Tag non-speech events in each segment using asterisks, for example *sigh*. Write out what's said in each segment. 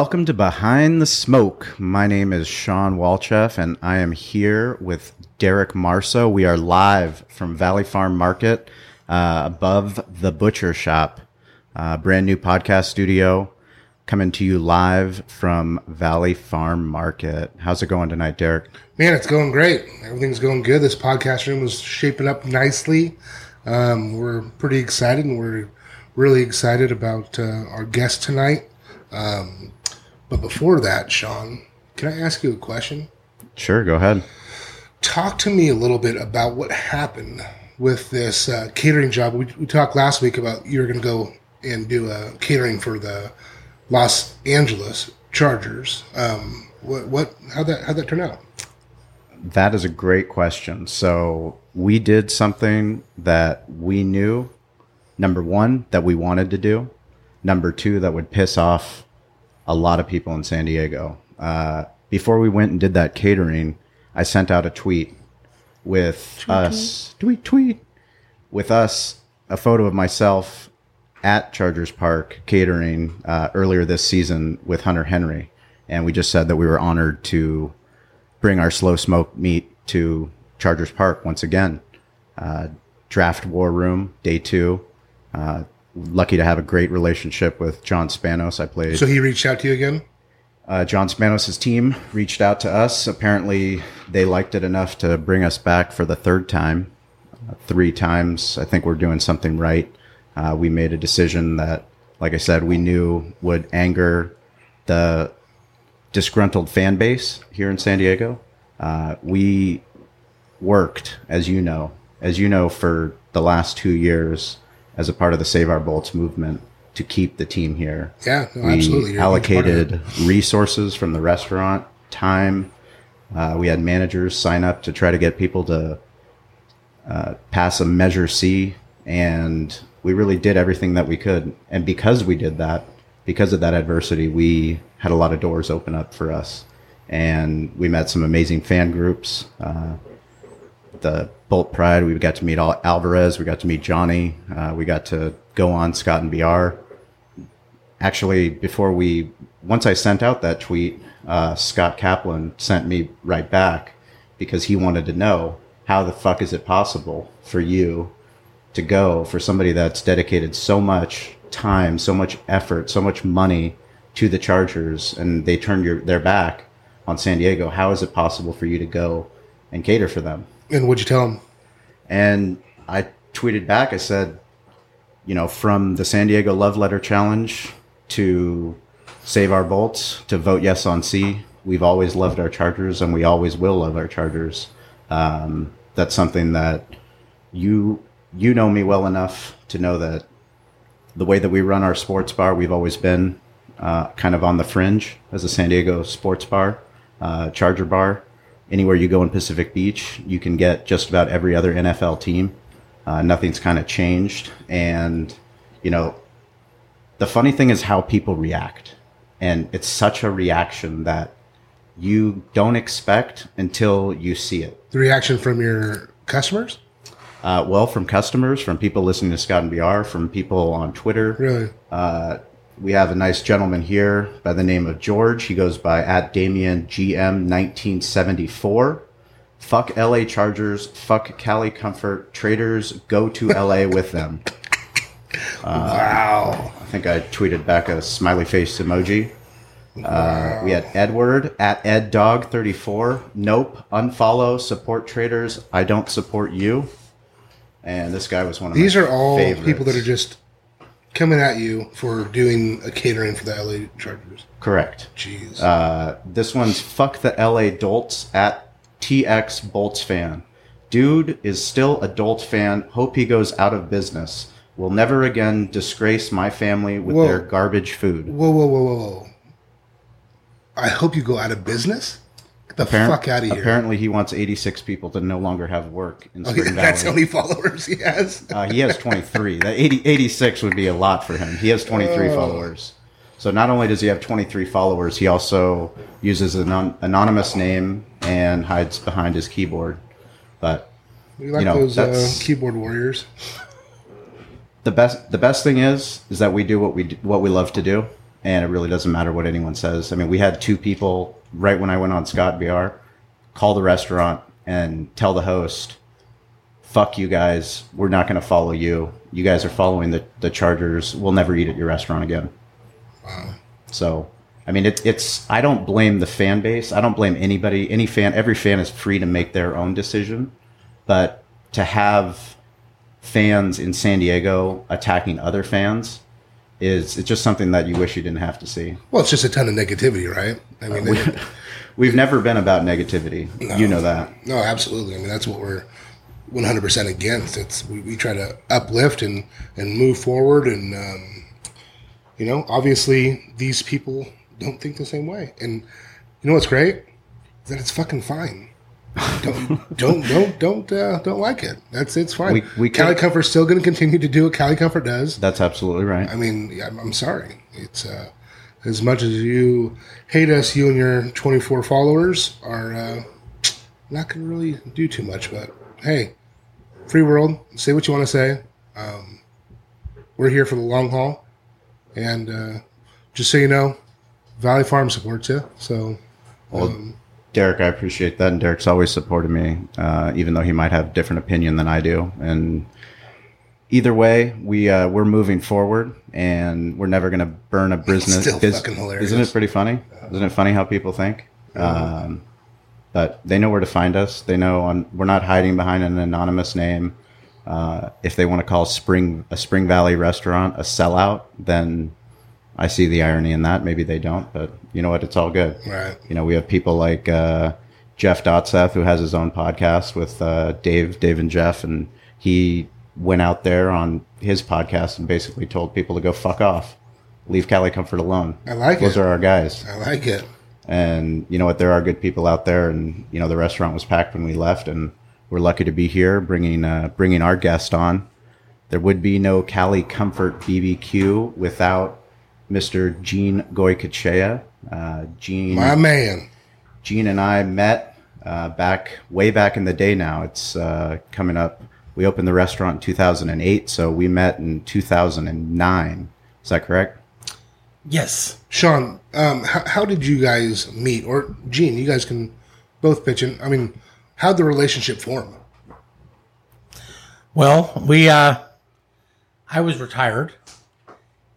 Welcome to Behind the Smoke. My name is Shawn Walchef, and I am here with Derek Marso. We are live from Valley Farm Market uh, above the butcher shop. Uh, brand new podcast studio coming to you live from Valley Farm Market. How's it going tonight, Derek? Man, it's going great. Everything's going good. This podcast room is shaping up nicely. Um, we're pretty excited, and we're really excited about uh, our guest tonight. Um, but before that, Shawn, can I ask you a question? Sure, go ahead. Talk to me a little bit about what happened with this uh, catering job. We, we talked last week about you were going to go and do a catering for the Los Angeles Chargers. Um, what what how that how that turn out? That is a great question. So we did something that we knew, number one, that we wanted to do. Number two, that would piss off a lot of people in San Diego. Uh, before we went and did that catering, I sent out a tweet with tweet, us, tweet, tweet, with us, a photo of myself at Chargers Park catering uh, earlier this season with Hunter Henry. And we just said that we were honored to bring our slow smoke meat to Chargers Park once again. Uh, draft war room, day two. Uh, lucky to have a great relationship with John Spanos. I played. So he reached out to you again. Uh, John Spanos' team reached out to us. Apparently, they liked it enough to bring us back for the third time. Uh, three times. I think we're doing something right. Uh, we made a decision that, like I said, we knew would anger the disgruntled fan base here in San Diego. Uh, we worked, as you know, as you know, for the last two years as a part of the Save Our Bolts movement to keep the team here. Yeah, no, we absolutely. You're allocated resources from the restaurant, time. Uh, we had managers sign up to try to get people to uh, pass a Measure C, and we really did everything that we could. And because we did that, because of that adversity, we had a lot of doors open up for us, and we met some amazing fan groups. Uh, the Bolt Pride, we got to meet all Alvarez, we got to meet Johnny, uh, we got to go on Scott and BR. Actually, before we, once I sent out that tweet, uh, Scott Kaplan sent me right back because he wanted to know how the fuck is it possible for you to go for somebody that's dedicated so much time, so much effort, so much money to the Chargers, and they turned your, their back on San Diego. How is it possible for you to go and cater for them? And what'd you tell him? And I tweeted back. I said, you know, from the San Diego Love Letter Challenge to Save Our Bolts to vote yes on C, we've always loved our Chargers, and we always will love our Chargers. Um, that's something that you you know me well enough to know that the way that we run our sports bar, we've always been uh, kind of on the fringe as a San Diego sports bar, uh, Charger bar. Anywhere you go in Pacific Beach, you can get just about every other NFL team. Uh, nothing's kind of changed. And, you know, the funny thing is how people react. And it's such a reaction that you don't expect until you see it. The reaction from your customers? Uh, well, from customers, from people listening to Scott and BR, from people on Twitter. Really? Uh, we have a nice gentleman here by the name of George. He goes by at Damien GM 1974. Fuck LA Chargers. Fuck Cali Comfort. Traders go to LA with them. *laughs* wow. I think I tweeted back a smiley face emoji. Uh, we had Edward at EdDog34. Nope. Unfollow. Support traders. I don't support you. And this guy was one of These are all favorites. people that are just coming at you for doing a catering for the LA Chargers. correct. Jeez. Uh, this one's fuck the LA Dolts at TX Bolts fan. Dude is still a Dolt fan. Hope he goes out of business. Will never again disgrace my family with Whoa. their garbage food. whoa, whoa, whoa, whoa, whoa. I hope you go out of business. The fuck out of here. Apparently, he wants 86 people to no longer have work in Okay, Spring that's how many followers *laughs* he has. Uh, he has 23. That 80, 86 would be a lot for him. He has 23 Oh. followers. So not only does he have 23 followers, he also uses an anon- anonymous name and hides behind his keyboard. But We like You know, those uh, keyboard warriors. the best the best thing is is that we do what we do, what we love to do, and it really doesn't matter what anyone says. I mean, we had two people right when I went on Scott BR call the restaurant and tell the host, "Fuck you guys, we're not going to follow you. You guys are following the the Chargers. We'll never eat at your restaurant again." Wow. So. I mean, it, it's. I don't blame the fan base. I don't blame anybody. Any fan, every fan is free to make their own decision. But to have fans in San Diego attacking other fans is it's just something that you wish you didn't have to see. Well, it's just a ton of negativity, right? I mean, we, *laughs* we've never been about negativity. You know that. no, absolutely. I mean, that's what we're 100% against. It's we, we try to uplift and and move forward, and um, you know, obviously, these people don't think the same way. And you know what's great? Is that it's fucking fine. Don't don't don't don't uh, don't like it. That's it's fine. We- we Cali Comfort's still going to continue to do what Cali Comfort does. That's absolutely right. I mean, I'm, I'm sorry. It's uh, as much as you hate us, you and your 24 followers are uh, not going to really do too much. But hey, free world, say what you want to say. Um, we're here for the long haul, and uh, just so you know, Valley Farm supports you. So Well, Derek, I appreciate that, and Derek's always supported me, uh, even though he might have a different opinion than I do. And either way, we uh, we're moving forward, and we're never going to burn a business. Still bus- fucking hilarious. Isn't it pretty funny? Isn't it funny how people think? Um, but they know where to find us. They know on, we're not hiding behind an anonymous name. Uh, if they want to call Spring a Spring Valley restaurant a sellout, then I see the irony in that. Maybe they don't, but you know what? It's all good. right. You know, we have people like uh, Jeff Dotseth, who has his own podcast with uh, Dave, Dave and Jeff, and he went out there on his podcast and basically told people to go fuck off, leave Cali Comfort alone. I like Those it. Those are our guys, I like it. and you know what? There are good people out there, and you know the restaurant was packed when we left, and we're lucky to be here, bringing uh, bringing our guest on. There would be no Cali Comfort BBQ without Mr. Gene Goycochea. Uh, Gene My man. Gene and I met uh, back way back in the day. Now it's uh, coming up. We opened the restaurant in 2008, so we met in 2009. Is that correct? Yes. Shawn, um, how, how did you guys meet? Or Gene, you guys can both pitch in. I mean, how'd the relationship form? Well, we uh I was retired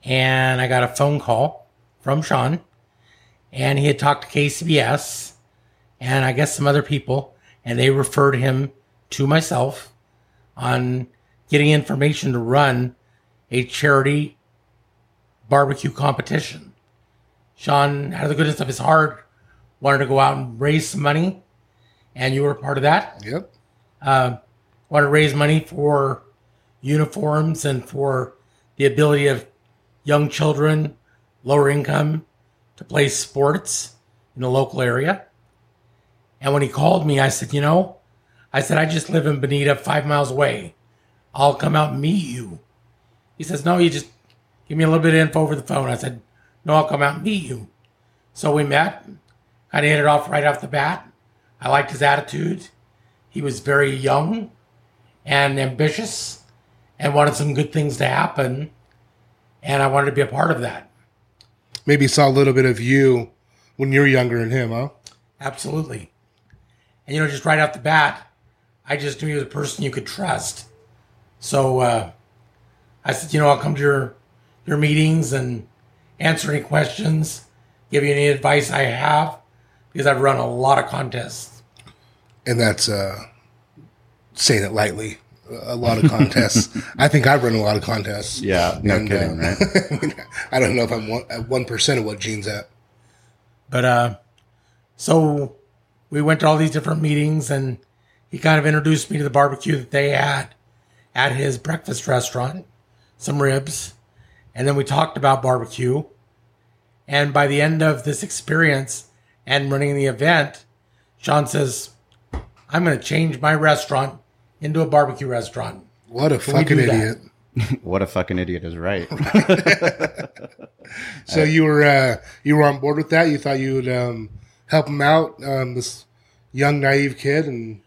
and I got a phone call from Shawn and he had talked to KCBS and I guess some other people and they referred him to myself on getting information to run a charity barbecue competition. Shawn, out of the goodness of his heart, wanted to go out and raise some money, and you were a part of that Yep. uh, want to raise money for uniforms and for the ability of young children, lower income, to play sports in the local area. And when he called me, I said, You know, I said, I just live in Bonita, five miles away. I'll come out and meet you. He says, No, you just give me a little bit of info over the phone. I said, No, I'll come out and meet you. So we met, kind of hit it off right off the bat. I liked his attitude. He was very young and ambitious and wanted some good things to happen. And I wanted to be a part of that. Maybe saw a little bit of you when you were younger than him, huh? Absolutely. And, you know, just right off the bat, I just knew he was a person you could trust. So uh, I said, you know, I'll come to your, your meetings and answer any questions, give you any advice I have, because I've run a lot of contests. And that's uh, saying it lightly. A lot of contests. I think I've run a lot of contests. Yeah, no And, kidding, uh, right? *laughs* I don't know if I'm one, at one percent of what Gene's at. But uh, so we went to all these different meetings, and he kind of introduced me to the barbecue that they had at his breakfast restaurant, some ribs, and then we talked about barbecue. And by the end of this experience and running the event, Shawn says, I'm going to change my restaurant into a barbecue restaurant. What a we fucking do that? idiot. *laughs* What a fucking idiot is right. *laughs* So you were uh, you were on board with that. You thought you would um, help him out, um, this young naive kid, and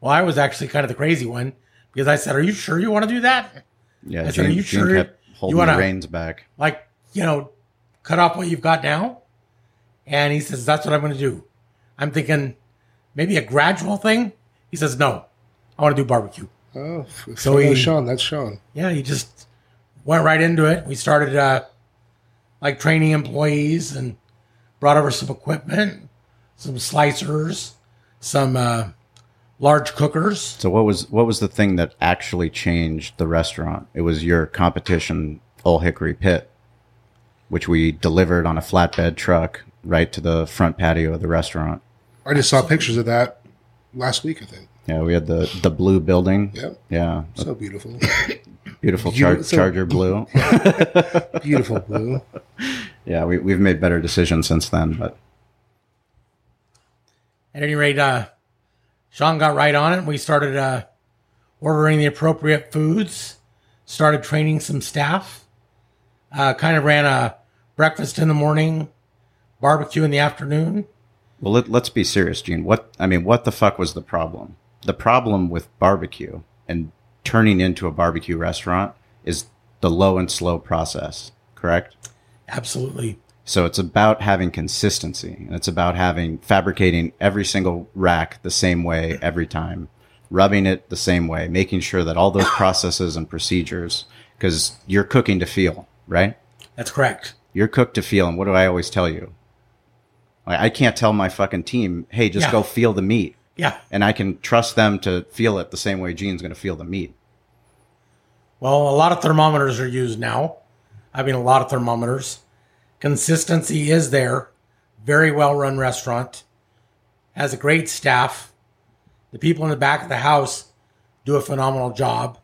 Well, I was actually kind of the crazy one because I said, Are you sure you want to do that? Yeah, I said, Gene, "Are you Gene sure kept you wanna- the reins back. Like, you know, cut off what you've got now? And he says, That's what I'm going to do. I'm thinking maybe a gradual thing. He says, No, I want to do barbecue. oh, So so he- Shawn, that's Shawn. yeah, he just went right into it. We started uh, like training employees and brought over some equipment, some slicers, some uh, large cookers. So what was what was the thing that actually changed the restaurant? It was your competition, Ole Hickory Pit, which we delivered on a flatbed truck right to the front patio of the restaurant. I just saw pictures of that last week. I think. Yeah, we had the the blue building. Yep. Yeah, So beautiful, *laughs* beautiful char- so- Charger blue. *laughs* beautiful blue. *laughs* yeah, we we've made better decisions since then, but At any rate, uh, Shawn got right on it. We started uh, ordering the appropriate foods, started training some staff, uh, kind of ran a breakfast in the morning, barbecue in the afternoon. Well, let, let's be serious, Gene. What I mean, what the fuck was the problem? The problem with barbecue and turning into a barbecue restaurant is the low and slow process, correct? Absolutely. So it's about having consistency and it's about having fabricating every single rack the same way every time, rubbing it the same way, making sure that all those processes and procedures, because you're cooking to feel, right? That's correct. You're cooked to feel. And what do I always tell you? I I can't tell my fucking team, hey, just Yeah. go feel the meat. Yeah. And I can trust them to feel it the same way Gene's going to feel the meat. Well, a lot of thermometers are used now. I mean, a lot of thermometers. Consistency is there. Very well run restaurant. Has a great staff. The people in the back of the house do a phenomenal job.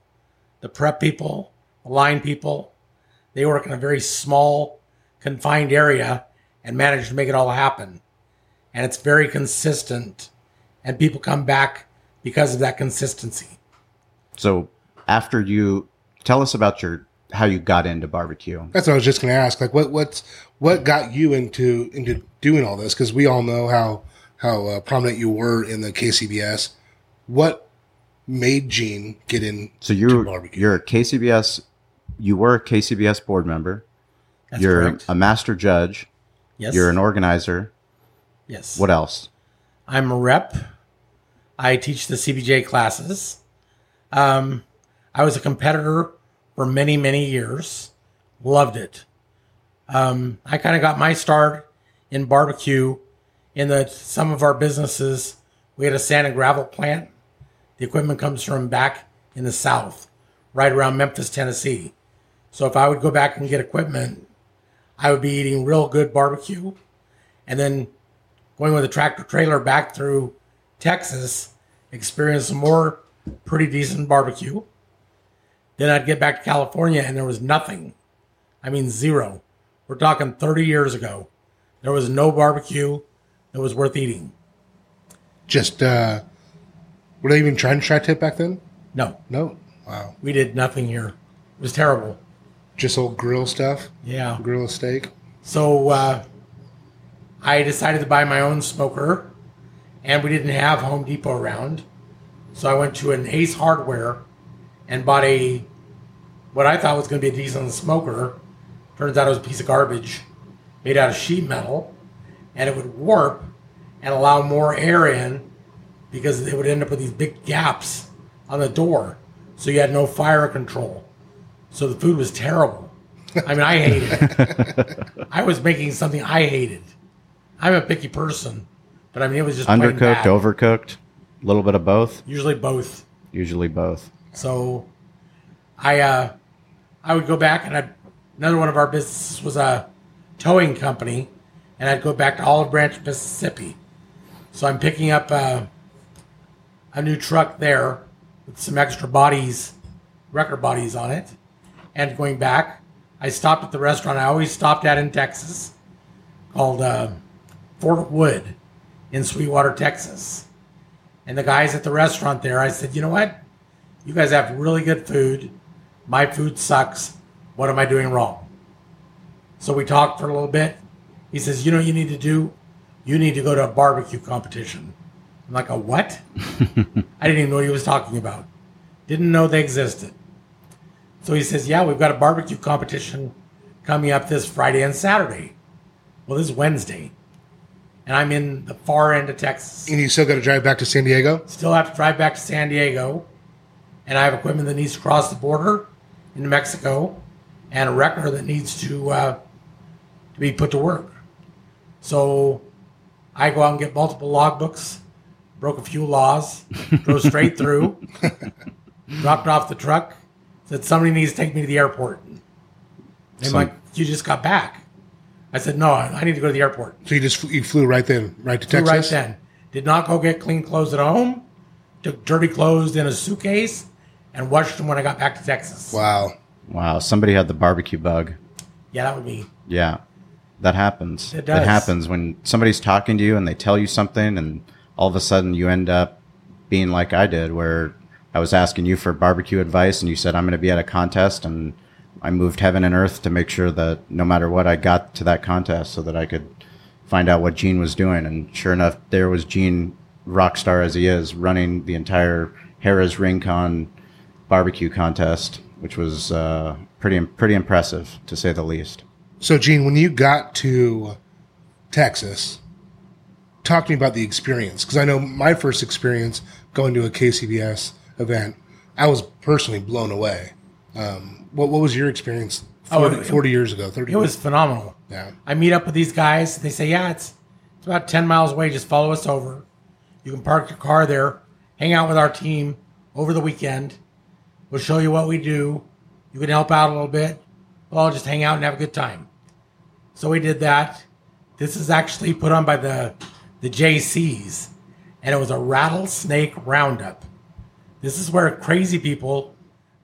The prep people, the line people, they work in a very small, confined area and manage to make it all happen. And it's very consistent. And people come back because of that consistency. So after you tell us about your how you got into barbecue. That's what I was just going to ask. Like, what what's what got you into into doing all this? Because we all know how how uh, prominent you were in the KCBS. What made Gene get in? So you're barbecue? you're a KCBS. You were a KCBS board member. That's you're correct. a master judge. yes. You're an organizer. yes. What else? I'm a rep. I teach the CBJ classes. Um, I was a competitor for many, many years. Loved it. Um, I kind of got my start in barbecue in that some of our businesses, we had a sand and gravel plant. The equipment comes from back in the south, right around Memphis, Tennessee. So if I would go back and get equipment, I would be eating real good barbecue. And then going with a tractor trailer back through Texas, experience some more pretty decent barbecue. Then I'd get back to California and there was nothing. I mean, zero. We're talking 30 years ago. There was no barbecue that was worth eating. just uh, were they even trying to tri-tip back then? No, No. Wow. we did nothing here. It was terrible. Just old grill stuff. Yeah. Grill steak. So uh, I decided to buy my own smoker, and we didn't have Home Depot around. So I went to an Ace Hardware and bought a what I thought was going to be a decent smoker. Turns out it was a piece of garbage made out of sheet metal, and it would warp and allow more air in because it would end up with these big gaps on the door. So you had no fire control. So the food was terrible. I mean, I hated it. *laughs* I was making something I hated. I'm a picky person, but I mean, it was just plain Undercooked, bad. overcooked, a little bit of both. Usually both. Usually both. So, I uh, I would go back and I'd, another one of our businesses was a towing company, and I'd go back to Olive Branch, Mississippi. So I'm picking up uh, a new truck there with some extra bodies, record bodies on it, and going back. I stopped at the restaurant I always stopped at in Texas, called uh, Fort Wood. in Sweetwater, Texas. And the guys at the restaurant there, I said, you know what? You guys have really good food. My food sucks. What am I doing wrong? So we talked for a little bit. He says, you know what you need to do? You need to go to a barbecue competition. I'm like, a what? *laughs* I didn't even know what he was talking about. Didn't know they existed. So he says, yeah, we've got a barbecue competition coming up this Friday and Saturday. Well, this is Wednesday. And I'm in the far end of Texas. And you still got to drive back to San Diego? Still have to drive back to San Diego. And I have equipment that needs to cross the border into Mexico and a wrecker that needs to, uh, to be put to work. So I go out and get multiple logbooks, broke a few laws, drove straight through, *laughs* dropped off the truck, said somebody needs to take me to the airport. They're Some- like, you just got back. I said, no, I I need to go to the airport. So you just flew, you flew right then, right to Flew Texas? right then. Did not go get clean clothes at home. Took dirty clothes in a suitcase and washed them when I got back to Texas. Wow. Wow, somebody had the barbecue bug. Yeah, that would be. Yeah, that happens. It does. It happens when somebody's talking to you and they tell you something, and all of a sudden you end up being like I did, where I was asking you for barbecue advice, and you said I'm going to be at a contest, and I moved heaven and earth to make sure that no matter what, I got to that contest so that I could find out what Gene was doing. And sure enough, there was Gene, rock star as he is, running the entire Harrah's Rincon barbecue contest, which was uh, pretty pretty impressive to say the least. So, Gene, when you got to Texas, talk to me about the experience. Because I know my first experience going to a KCBS event, I was personally blown away. Um, what, what was your experience 40, Oh, it- 40 years ago? 30 It was phenomenal. Yeah. I meet up with these guys. They say, yeah, it's, it's about 10 miles away. Just follow us over. You can park your car there, hang out with our team over the weekend. We'll show you what we do. You can help out a little bit. We'll all just hang out and have a good time. So we did that. This is actually put on by the the Jaycees, and it was a rattlesnake roundup. This is where crazy people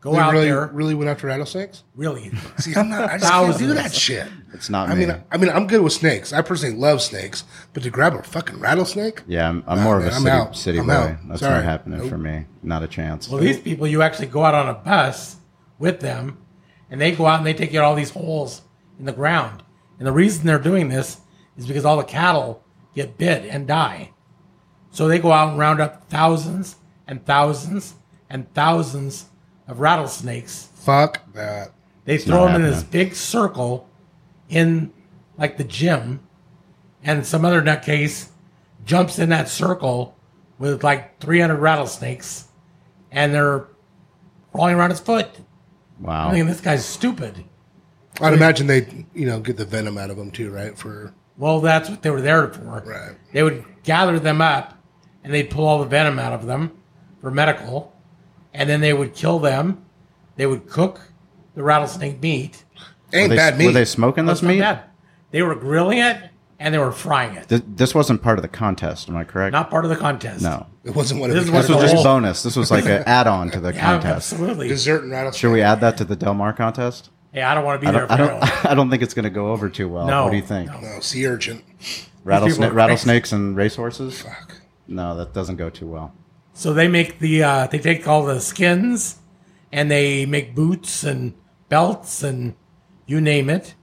go They out really, there. really went after rattlesnakes? Really, *laughs* See, I'm not, I just can't do that shit. It's not I me. mean, I mean, I'm good with snakes. I personally love snakes, but to grab a fucking rattlesnake? Yeah, I'm, I'm Nah, more of man, a I'm city, out. city I'm boy. out. That's Sorry. not happening Nope. for me. Not a chance. Well, these people, you actually go out on a bus with them, and they go out and they take you to all these holes in the ground. And the reason they're doing this is because all the cattle get bit and die. So they go out and round up thousands and thousands and thousands of rattlesnakes. Fuck that. They not throw them in this big circle in like the gym, and some other nutcase jumps in that circle with like 300 rattlesnakes, and they're crawling around his foot. wow. I mean, this guy's stupid. I'd imagine they, you know, get the venom out of them too, right? For Well, that's what they were there for. Right. They would gather them up, and they'd pull all the venom out of them for medical, and then they would kill them. They would cook the rattlesnake meat. ain't were, they, bad meat. were they smoking this meat? bad. They were grilling it and they were frying it. Th- this wasn't part of the contest. Am I correct? Not part of the contest. No. it wasn't one of This the This was the just whole- bonus. This was like an *laughs* add-on to the Yeah, contest. absolutely. dessert and rattlesnake. Should we add that to the Del Mar contest? Hey, I don't want to be I there. I don't. *laughs* I don't think it's going to go over too well. No, what do you think? no. No, sea urchin. Rattlesna- rattlesnakes and racehorses? Fuck. No, that doesn't go too well. So they make the uh, they take all the skins and they make boots and belts and you name it.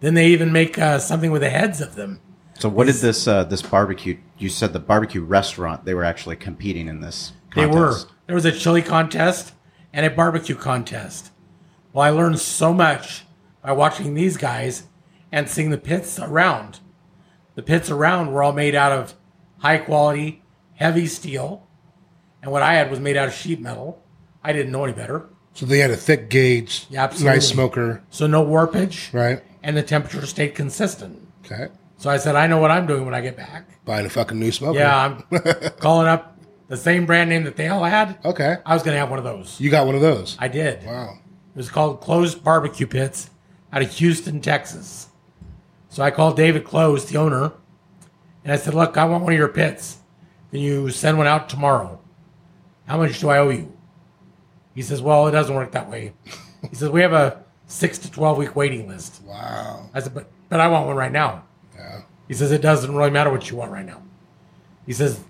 Then they even make uh, something with the heads of them. So, what did this uh, this barbecue? You said the barbecue restaurant. They were actually competing in this. They were. There was a chili contest and a barbecue contest. Well, I learned so much by watching these guys and seeing the pits around. The pits around were all made out of high quality, heavy steel. And what I had was made out of sheet metal. I didn't know any better. So they had a thick gauge, Yeah, absolutely. nice smoker, So no warpage. right? And the temperature stayed consistent. Okay. So I said, I know what I'm doing when I get back. Buying a fucking new smoker. Yeah, I'm *laughs* calling up the same brand name that they all had. Okay. I was going to have one of those. You got one of those. I did. Wow. It was called Klose Barbecue Pits out of Houston, Texas. So I called David Klose, the owner, and I said, Look, I want one of your pits. Can you send one out tomorrow? How much do I owe you? He says, Well, it doesn't work that way. He says, We have a six to 12 week waiting list. Wow. I said, But, but I want one right now. Yeah. He says, It doesn't really matter what you want right now. He says,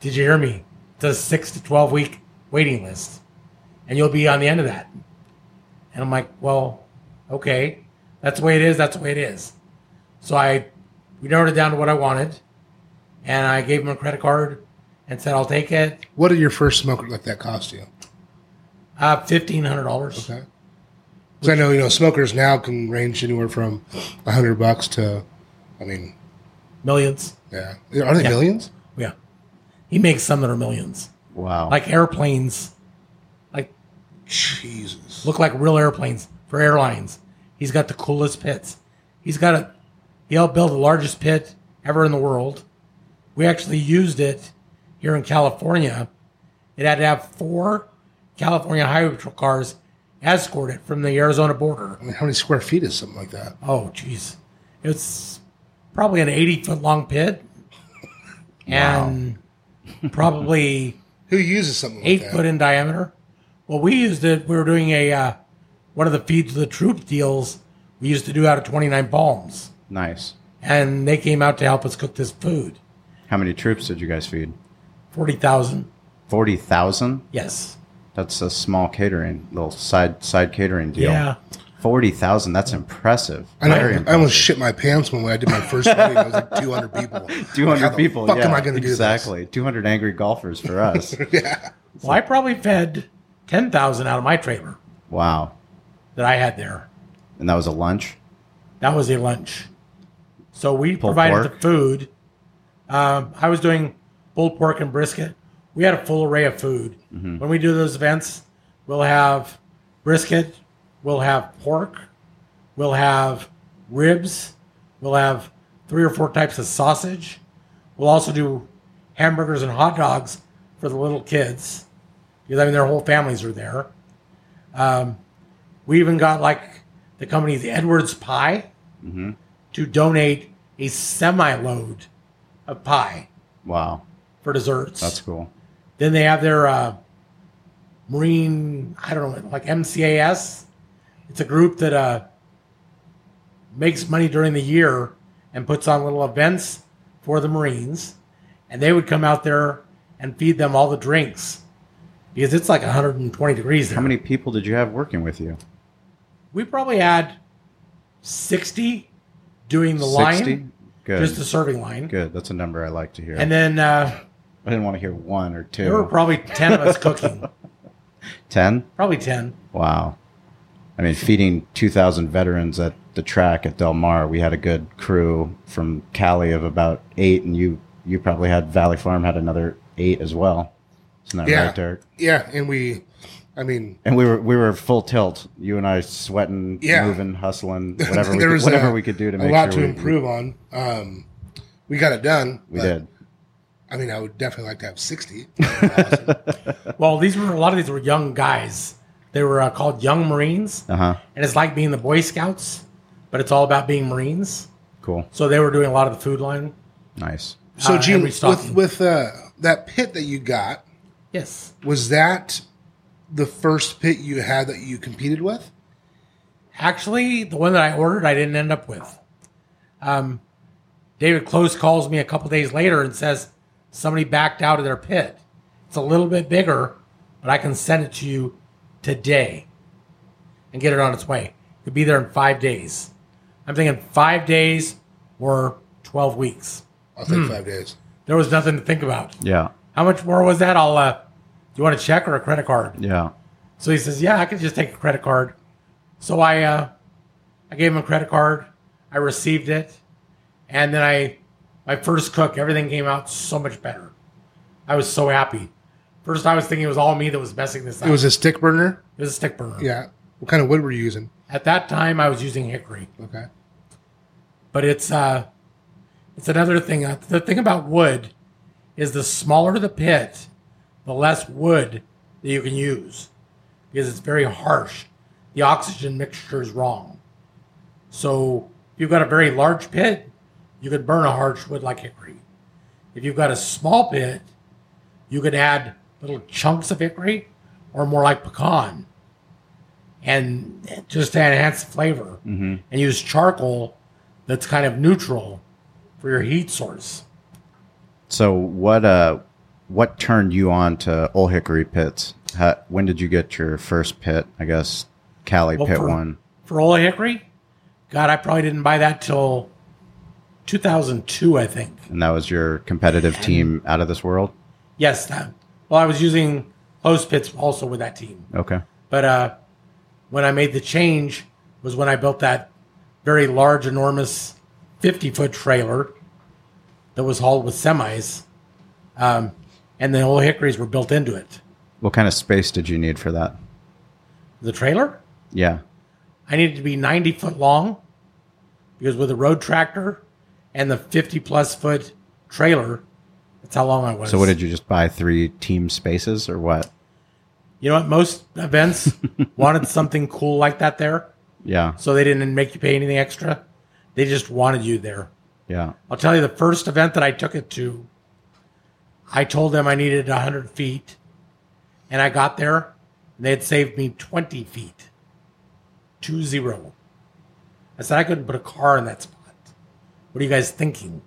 "Did you hear me? It's a six to twelve week waiting list, and you'll be on the end of that." And I'm like, "Well, okay, that's the way it is. That's the way it is." So I we narrowed it down to what I wanted, and I gave him a credit card and said, "I'll take it." What did your first smoker like that cost you? Uh, fifteen hundred dollars. Okay. Because I know you know smokers now can range anywhere from a hundred bucks to, I mean, Millions. yeah, are they Yeah. millions? Yeah. He makes some that are millions. Wow. Like airplanes, like Jesus. look like real airplanes for airlines. He's got the coolest pits. He's got a he helped build the largest pit ever in the world. We actually used it here in California. It had to have four California highway patrol cars escort it from the Arizona border. I mean, how many square feet is something like that? Oh, jeez. It's probably an 80 foot long pit *laughs* and probably *laughs* Who uses something like eight that? foot in diameter. Well, we used it. We were doing a uh, one of the feeds to the troop deals. We used to do out of 29 Palms, nice. and they came out to help us cook this food. How many troops did you guys feed? 40,000. Forty thousand. Yes. That's a small catering, little side side catering deal. Yeah. Forty thousand. That's impressive. I know. Very I almost shit my pants when I did my first meeting. It was like 200 people. Two hundred *laughs* Like, how hundred the people. Fuck yeah, am I going to do exactly. Two hundred angry golfers for us. *laughs* yeah. Well, I probably fed 10,000 out of my trailer wow. that I had there. And that was a lunch. That was a lunch. So we Pulled provided pork? the food. Um, I was doing pulled pork and brisket. We had a full array of food. Mm-hmm. When we do those events, we'll have brisket, we'll have pork, we'll have ribs, we'll have three or four types of sausage. We'll also do hamburgers and hot dogs for the little kids because I mean their whole families are there. Um, we even got like the company the Edwards Pie to donate a semi load of pie Wow. For desserts. That's cool. Then they have their uh, Marine, I don't know, like MCAS. It's a group that uh, makes money during the year and puts on little events for the Marines. And they would come out there and feed them all the drinks because it's like 120 degrees there. How many people did you have working with you? We probably had 60 doing the 60? line, Good. just the serving line. Good. That's a number I like to hear. And then uh, I didn't want to hear one or two. there were probably 10 of us cooking. *laughs* Ten. Probably 10. Wow. I mean, feeding 2,000 veterans at the track at Del Mar, we had a good crew from Cali of about eight, and you you probably had Valley Farm had another eight as well. Isn't that Yeah. right, Derek? Yeah. And we, I mean, And we were we were full tilt. You and I sweating, Yeah. moving, hustling, *laughs* whatever we could, whatever a, we could do to make a lot sure to we, improve on. Um, we got it done. we did. I mean, I would definitely like to have 60. *laughs* Well, these were a lot of these were young guys. They were uh, called Young Marines, Uh huh. and it's like being the Boy Scouts, but it's all about being Marines. Cool. So they were doing a lot of the food line. Nice. So, Uh, Gene, and with, with uh, that pit that you got, Yes, was that the first pit you had that you competed with? actually, the one that I ordered, I didn't end up with. Um, David Klose calls me a couple days later and says somebody backed out of their pit. It's a little bit bigger, but I can send it to you today and get it on its way. It'll be there in five days. I'm thinking five days or 12 weeks. I'll Hmm. five days. There was nothing to think about. Yeah. How much more was that? I'll, uh, do you want a check or a credit card? Yeah. So he says, "Yeah, I could just take a credit card." So I, uh, I gave him a credit card. I received it, and then I, my first cook, everything came out so much better. I was so happy. First, I was thinking it was all me that was messing this up. It was a stick burner. It was a stick burner. Yeah. What kind of wood were you using? At that time, I was using hickory, Okay. but it's uh, it's another thing. Uh, The thing about wood is the smaller the pit, the less wood that you can use because it's very harsh. The oxygen mixture is wrong. So if you've got a very large pit, you could burn a harsh wood like hickory. If you've got a small pit, you could add little chunks of hickory or more like pecan and just to enhance the flavor and use charcoal that's kind of neutral for your heat source. So what uh what turned you on to Ole Hickory pits? How, when did you get your first pit? I guess Cali Well, pit for- one. For Old Hickory, God, I probably didn't buy that till 2002, I think. And that was your competitive team out of this world? Yes. That, well, I was using Klose pits also with that team. Okay. But uh, when I made the change was when I built that very large, enormous 50 foot trailer that was hauled with semis. Um, and the Ole Hickories were built into it. What kind of space did you need for that? The trailer, Yeah. I needed to be 90 foot long because with a road tractor and the 50 plus foot trailer, that's how long I was. So what did you just buy three team spaces or what? You know what? Most events *laughs* wanted something cool like that there. Yeah. So they didn't make you pay anything extra. They just wanted you there. Yeah. I'll tell you the first event that I took it to, I told them I needed 100 feet. And I got there, and they had saved me 20 feet. Two zero. I said, I couldn't put a car in that. What are you guys thinking?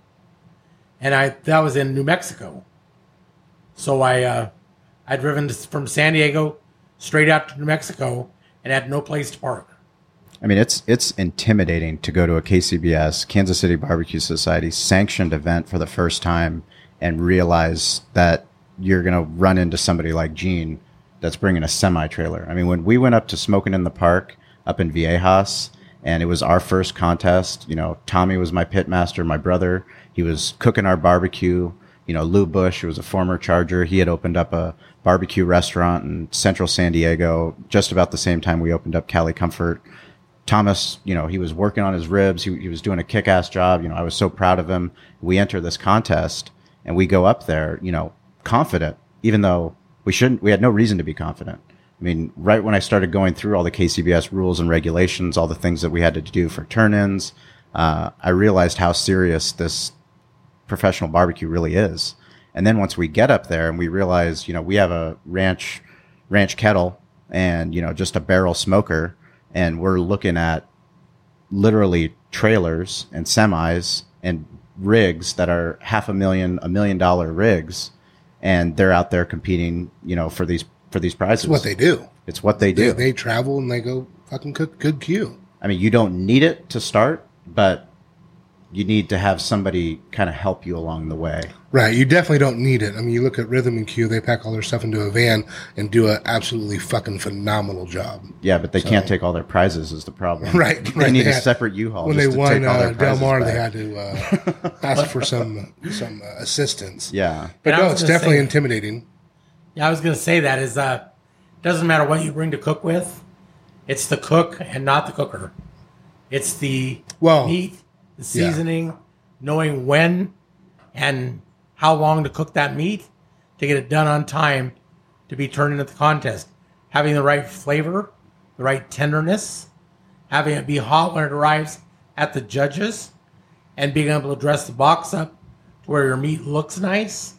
And I that was in New Mexico. So I uh, I'd driven from San Diego straight out to New Mexico and had no place to park. I mean, it's it's intimidating to go to a KCBS Kansas City Barbecue Society sanctioned event for the first time and realize that you're going to run into somebody like Gene that's bringing a semi trailer. I mean, when we went up to Smoking in the Park up in Viejas, and it was our first contest. You know, Tommy was my pit master, my brother. He was cooking our barbecue. You know, Lew Bush, who was a former Charger, he had opened up a barbecue restaurant in central San Diego just about the same time we opened up Cali Comfort. Thomas, you know, he was working on his ribs. He, he was doing a kick ass job. You know, I was so proud of him. We enter this contest and we go up there, you know, confident, even though we shouldn't, we had no reason to be confident. I mean, right when I started going through all the KCBS rules and regulations, all the things that we had to do for turn ins, uh, I realized how serious this professional barbecue really is. And then once we get up there and we realize, you know, we have a ranch, ranch kettle and, you know, just a barrel smoker and we're looking at literally trailers and semis and rigs that are half a million, a million dollar rigs. And they're out there competing, you know, for these, for these prizes. It's what they do. It's what they They, do. they travel and they go fucking cook good Q. I mean, you don't need it to start, but you need to have somebody kind of help you along the way. Right. You definitely don't need it. I mean, you look at Rhythm and Q, they pack all their stuff into a van and do an absolutely fucking phenomenal job. Yeah, but they can't take all their prizes is the problem. *laughs* Right. They right. need a had- separate U-Haul. When just they to won take all uh, Del prizes Mar, they had to uh, ask for *laughs* some some uh, assistance. Yeah. But And no, it's definitely say- intimidating. Yeah, I was going to say that is uh, doesn't matter what you bring to cook with, it's the cook and not the cooker. It's the Well, meat, the seasoning, knowing when and how long to cook that meat to get it done on time to be turned into the contest. Having the right flavor, the right tenderness, having it be hot when it arrives at the judges, and being able to dress the box up to where your meat looks nice.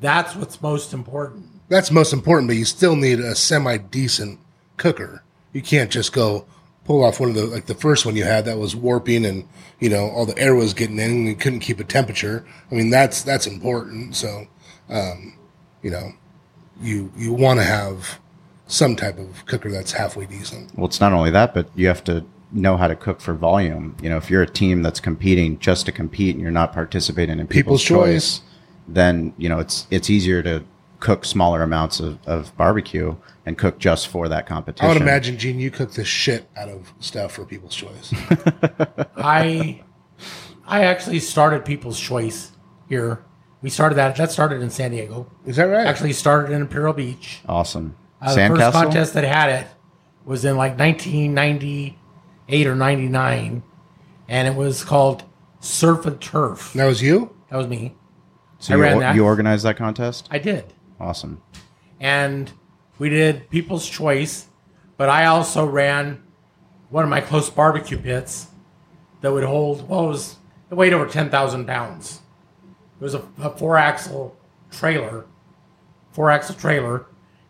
That's what's most important. That's most important, but you still need a semi decent cooker. You can't just go pull off one of the like the first one you had that was warping and you know all the air was getting in and you couldn't keep a temperature. I mean that's that's important. So um, you know you you want to have some type of cooker that's halfway decent. Well, it's not only that, but you have to know how to cook for volume. You know, if you're a team that's competing just to compete and you're not participating in people's, People's choice. choice, then you know it's it's easier to cook smaller amounts of, of barbecue and cook just for that competition. I would imagine Gene, you cook the shit out of stuff for People's Choice. *laughs* I I actually started People's Choice here. We started that. That started in San Diego. Is that right? Actually started in Imperial Beach. Awesome. Uh, the first Sandcastle. contest that had it was in like 1998 or 99, and it was called Surf and Turf. that was you. That was me. So I you, ran that. you organized that contest. I did. Awesome. and we did People's Choice, but I also ran one of my Klose barbecue pits that would hold, well, it was, it weighed over 10,000 pounds. It was a, a four axle trailer, four axle trailer,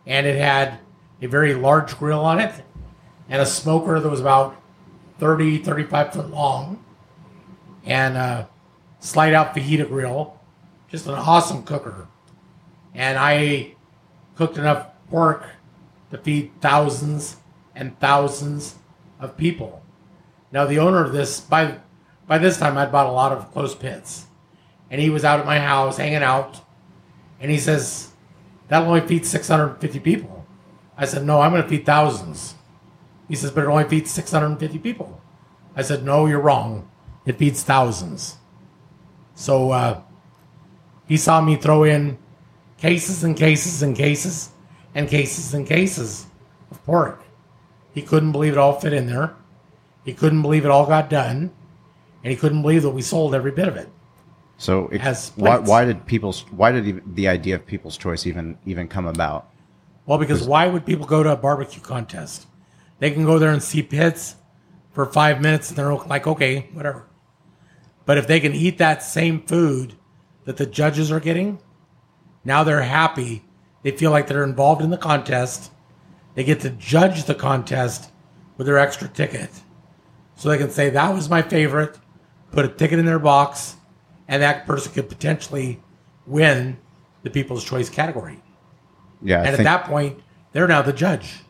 and it had a very large grill on it and a smoker that was about 30, 35 foot long and a slide out fajita grill just an awesome cooker. And I cooked enough pork to feed thousands and thousands of people. Now the owner of this by by this time I'd bought a lot of Klose pits. And he was out at my house hanging out and he says, That'll only feed six hundred and fifty people. I said, No, I'm gonna feed thousands. He says, But it only feeds six hundred and fifty people. I said, No, you're wrong. It feeds thousands. So uh, he saw me throw in cases and cases and cases and cases and cases of pork. He couldn't believe it all fit in there. He couldn't believe it all got done. And he couldn't believe that we sold every bit of it. So it, why, why did people's why did the idea of people's choice even even come about? Well, because why would people go to a barbecue contest? They can go there and see pits for five minutes and they're like, okay, whatever. But if they can eat that same food that the judges are getting, now they're happy. They feel like they're involved in the contest. They get to judge the contest with their extra ticket. So they can say, that was my favorite, put a ticket in their box, and that person could potentially win the People's Choice category. Yeah, I And at that point, they're now the judge.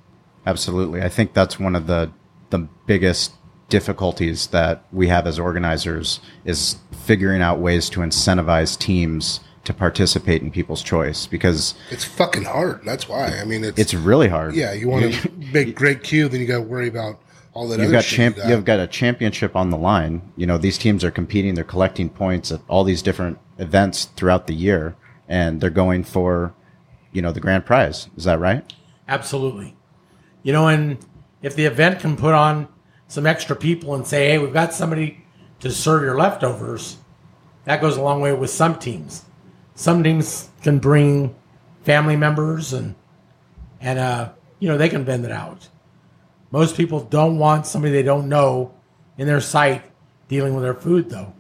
absolutely. I think that's one of the the biggest difficulties that we have as organizers is figuring out ways to incentivize teams to participate in people's choice because It's fucking hard. That's why. I mean, it's, it's really hard. yeah. You want to make *laughs* great queue, then you got to worry about all that. You've other got champ. you got. You've got a championship on the line. You know these teams are competing. They're collecting points at all these different events throughout the year, and they're going for, you know, the grand prize. Is that right? Absolutely. You know, and if the event can put on some extra people and say, hey, we've got somebody to serve your leftovers, that goes a long way with some teams. Some teams can bring family members and, and uh, you know, they can vend it out. Most people don't want somebody they don't know in their site dealing with their food, though.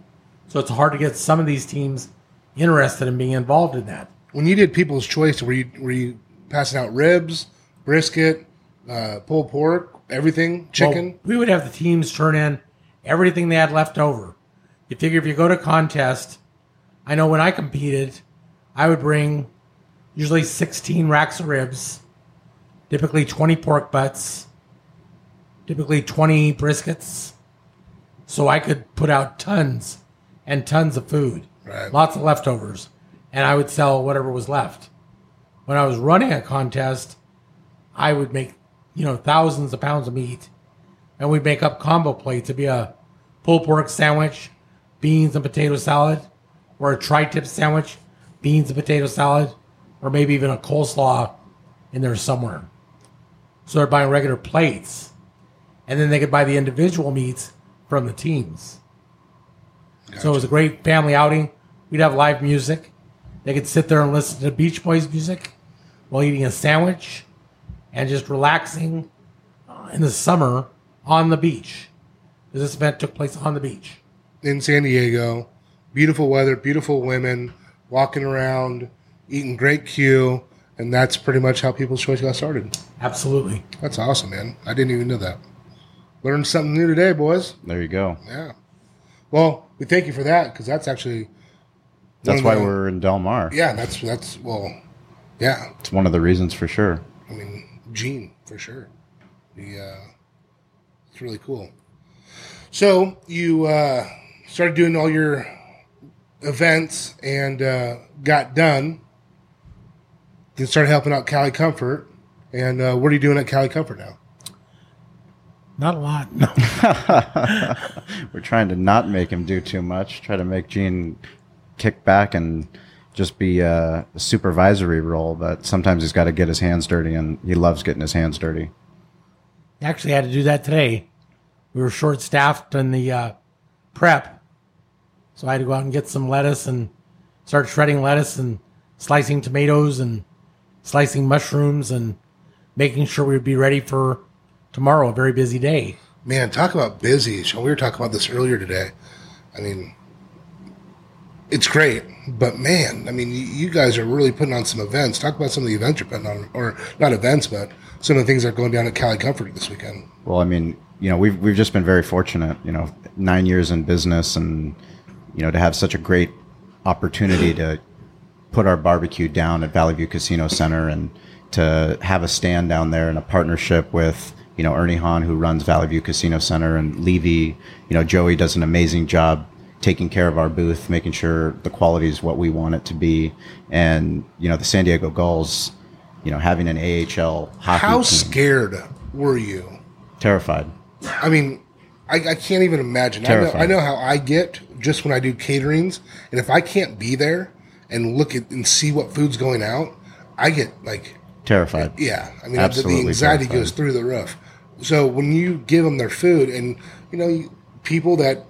So it's hard to get some of these teams interested in being involved in that. when you did People's Choice, were you were you passing out ribs, brisket, uh, pulled pork, everything, chicken? Well, we would have the teams turn in everything they had left over. You figure if you go to contest, I know when I competed, I would bring usually 16 racks of ribs, typically 20 pork butts, typically 20 briskets. So I could put out tons and tons of food, Right. lots of leftovers, and I would sell whatever was left. When I was running a contest, I would make, you know, thousands of pounds of meat, and we'd make up combo plates. It'd be a pulled pork sandwich, beans and potato salad, or a tri-tip sandwich, beans and potato salad, or maybe even a coleslaw in there somewhere. So they're buying regular plates, and then they could buy the individual meats from the teams. So it was a great family outing. We'd have live music. They could sit there and listen to Beach Boys music while eating a sandwich and just relaxing uh, in the summer on the beach. This event took place on the beach. in San Diego. Beautiful weather, beautiful women, walking around, eating great Q, and that's pretty much how People's Choice got started. Absolutely. That's awesome, man. I didn't even know that. Learned something new today, boys. There you go. Yeah. Well, we thank you for that because that's actually That's why the- we're in Del Mar. yeah. That's that's well, yeah. It's one of the reasons for sure. I mean, Gene for sure. The uh, it's really cool. So you uh, started doing all your events and uh, got done. Then started helping out Cali Comfort. And uh, what are you doing at Cali Comfort now? Not a lot. *laughs* No. We're trying to not make him do too much. Try to make Gene kick back and just be uh, a supervisory role. But sometimes he's got to get his hands dirty, and he loves getting his hands dirty. Actually, had to do that today. We were short staffed in the uh, prep. So I had to go out and get some lettuce and start shredding lettuce and slicing tomatoes and slicing mushrooms and making sure we would be ready for tomorrow, a very busy day. Man, talk about busy. Shawn, we were talking about this earlier today. I mean, it's great, but man, I mean, you, guys are really putting on some events. Talk about some of the events you're putting on, or not events, but some of the things that are going down at Cali Comfort this weekend. Well, I mean, you know, we've we've just been very fortunate. You know, nine years in business, and you know, to have such a great opportunity to put our barbecue down at Valley View Casino Center and to have a stand down there in a partnership with you know Ernie Hahn who runs Valley View Casino Center and Levy, you know Joey does an amazing job taking care of our booth, making sure the quality is what we want it to be, and you know the San Diego Gulls, you know having an AHL hockey How team, scared were you? terrified. I mean, I, I can't even imagine. I know, I know how I get just when I do caterings, and if I can't be there and look at and see what food's going out, I get like, Terrified. yeah. I mean, the, Absolutely the anxiety terrified. goes through the roof. So when you give them their food, and you know, people that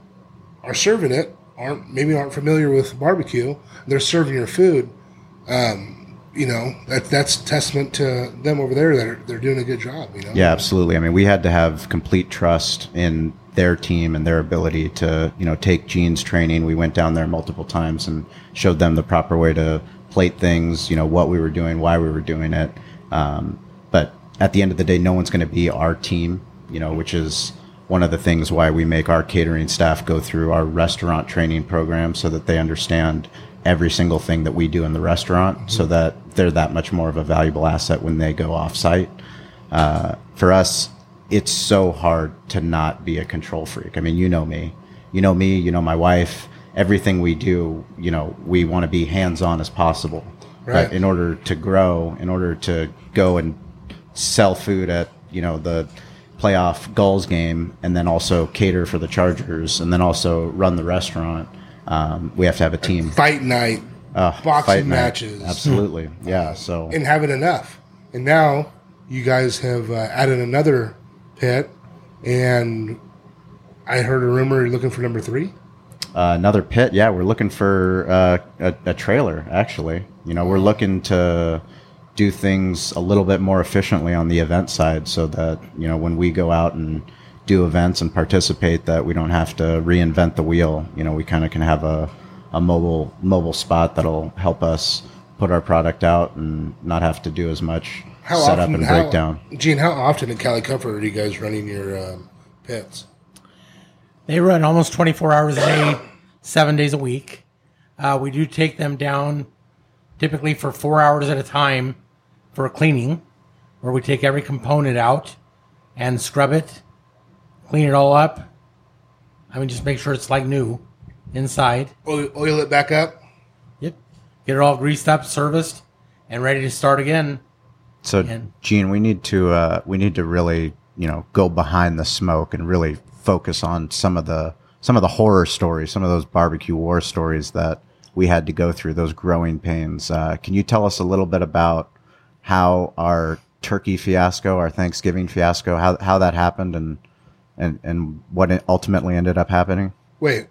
are serving it aren't maybe aren't familiar with barbecue, they're serving your food. Um, you know, that that's testament to them over there that are, they're doing a good job. You know, Yeah, absolutely. I mean, we had to have complete trust in their team and their ability to, you know, take Gene's training. We went down there multiple times and showed them the proper way to plate things, you know, what we were doing, why we were doing it. Um, but at the end of the day, no one's going to be our team, you know, which is one of the things why we make our catering staff go through our restaurant training program so that they understand every single thing that we do in the restaurant so that they're that much more of a valuable asset when they go off site uh, for us, it's so hard to not be a control freak. I mean, you know me, you know me, you know my wife. Everything we do, you know, we want to be hands on as possible. Right. But in order to grow, in order to go and sell food at, you know, the playoff Gulls game, and then also cater for the Chargers, and then also run the restaurant, um, we have to have a team. fight night, Uh, boxing fight night. matches, Absolutely. Yeah. So and have it enough. And now you guys have uh, added another pit, and I heard a rumor you're looking for number three. Uh, another pit. Yeah, we're looking for uh, a, a trailer. Actually, you know, we're looking to do things a little bit more efficiently on the event side, so that you know when we go out and do events and participate, that we don't have to reinvent the wheel. You know, we kind of can have a a mobile mobile spot that'll help us put our product out and not have to do as much How setup often, and how, breakdown. Gene, how often at Cali Comfort are you guys running your um, pits? They run almost 24 hours a day, seven days a week. Uh, we do take them down typically for four hours at a time for a cleaning, where we take every component out and scrub it, clean it all up. I mean, just make sure it's like new inside. Oil, oil it back up. Yep. Get it all greased up, serviced, and ready to start again. So, And- Gene, we need to uh, we need to really you know go behind the smoke and really focus on some of the some of the horror stories, some of those barbecue war stories that we had to go through, those growing pains. Uh, can you tell us a little bit about how our turkey fiasco, our Thanksgiving fiasco, how how that happened, and and and what ultimately ended up happening? Wait,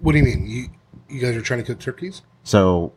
what do you mean? You you guys are trying to cook turkeys? So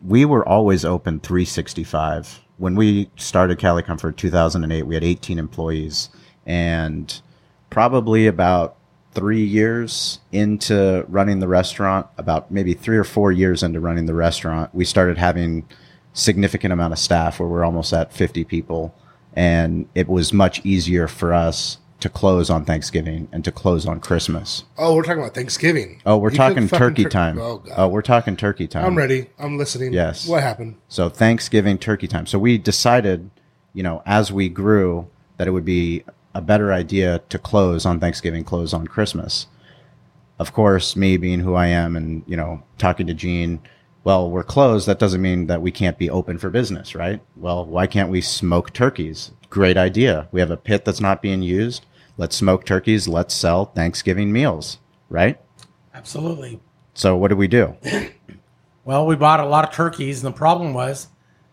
we were always open 365. When we started Cali Comfort 2008, we had 18 employees and probably about three years into running the restaurant, about maybe three or four years into running the restaurant, we started having significant amount of staff where we're almost at 50 people. And it was much easier for us to close on Thanksgiving and to close on Christmas. Oh, we're talking about Thanksgiving. Oh, we're You talking turkey tur- time. Oh, God. Oh, we're talking turkey time. I'm ready. I'm listening. Yes. What happened? So Thanksgiving turkey time. So we decided, you know, as we grew, that it would be a better idea to close on Thanksgiving, close on Christmas. Of course, me being who I am and, you know, talking to Gene, well, we're closed. That doesn't mean that we can't be open for business, right? Well, why can't we smoke turkeys? Great idea. We have a pit that's not being used. Let's smoke turkeys. Let's sell Thanksgiving meals, right? Absolutely. So what did we do? *coughs* Well, we bought a lot of turkeys, and the problem was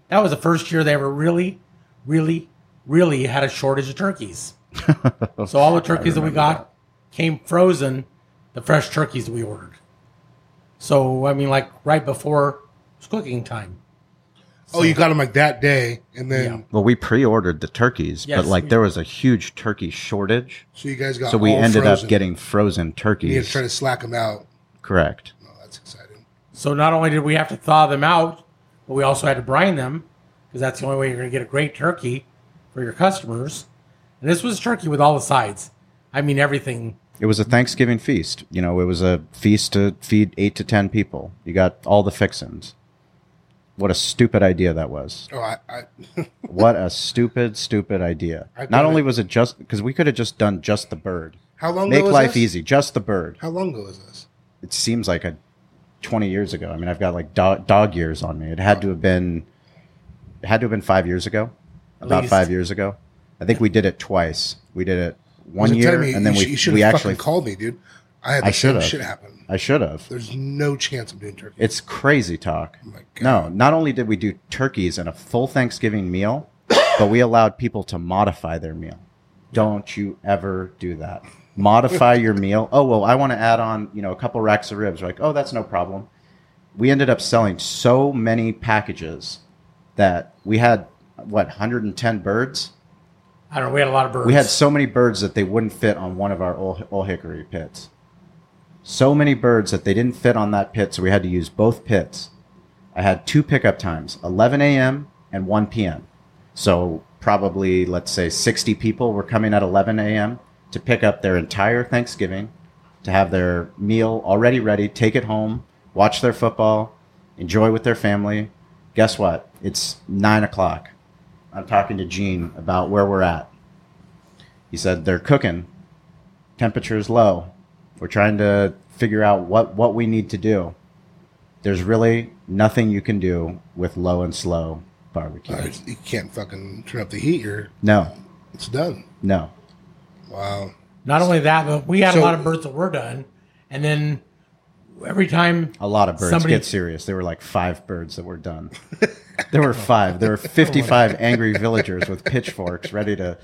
that was the first year they ever really, really, really had a shortage of turkeys. *laughs* so all the turkeys that we got came frozen, the fresh turkeys we ordered. So I mean, like right before it's cooking time. Oh, you got them like that day, and then Yeah. Well, we pre-ordered the turkeys, Yes, but like we- there was a huge turkey shortage, so you guys got. so we all ended frozen. up getting frozen turkeys. You had turkeys. to try to slack them out. Correct. Oh, that's exciting. So not only did we have to thaw them out, but we also had to brine them because that's the only way you're going to get a great turkey for your customers. And this was turkey with all the sides. I mean everything. It was a Thanksgiving feast. You know, it was a feast to feed eight to ten people. You got all the fixins. What a stupid idea that was. Oh, I, I *laughs* What a stupid, stupid idea. Not only it. was it just because we could have just done just the bird. how long Make ago was life this? easy, just the bird. How long ago was this? It seems like a 20 years ago. I mean, I've got like dog, dog years on me. It had to have been, it had to have been five years ago, about five years ago. I think we did it twice. We did it one year, me and then you we sh- you should we have actually called me, dude. I had the I same shit happen. I should have. There's no chance I'm doing turkey. It's crazy talk. Oh my God. no, not only did we do turkeys and a full Thanksgiving meal, but we allowed people to modify their meal. Don't you ever do that. Modify your meal. Oh well, I want to add on, you know, a couple racks of ribs. We're like, oh, that's no problem. We ended up selling so many packages that we had what 110 birds. I don't know. We had a lot of birds. We had so many birds that they wouldn't fit on one of our old, Ole Hickory pits. So many birds that they didn't fit on that pit, so we had to use both pits. I had two pickup times 11 a.m. and 1 p.m. So, probably, let's say 60 people were coming at 11 a.m. to pick up their entire Thanksgiving, to have their meal already ready, take it home, watch their football, enjoy with their family. Guess what? It's 9 o'clock. I'm talking to Gene about where we're at. He said they're cooking. Temperature's low. We're trying to figure out what, what we need to do. There's really nothing you can do with low and slow barbecue. Uh, you can't fucking turn up the heat. You're No, it's done. no. Wow. Not only that, but we had So- a lot of birds that were done, and then every time A lot of birds. Somebody- Get serious. There were like five birds that were done. *laughs* there were five. There were 55 *laughs* angry villagers with pitchforks ready to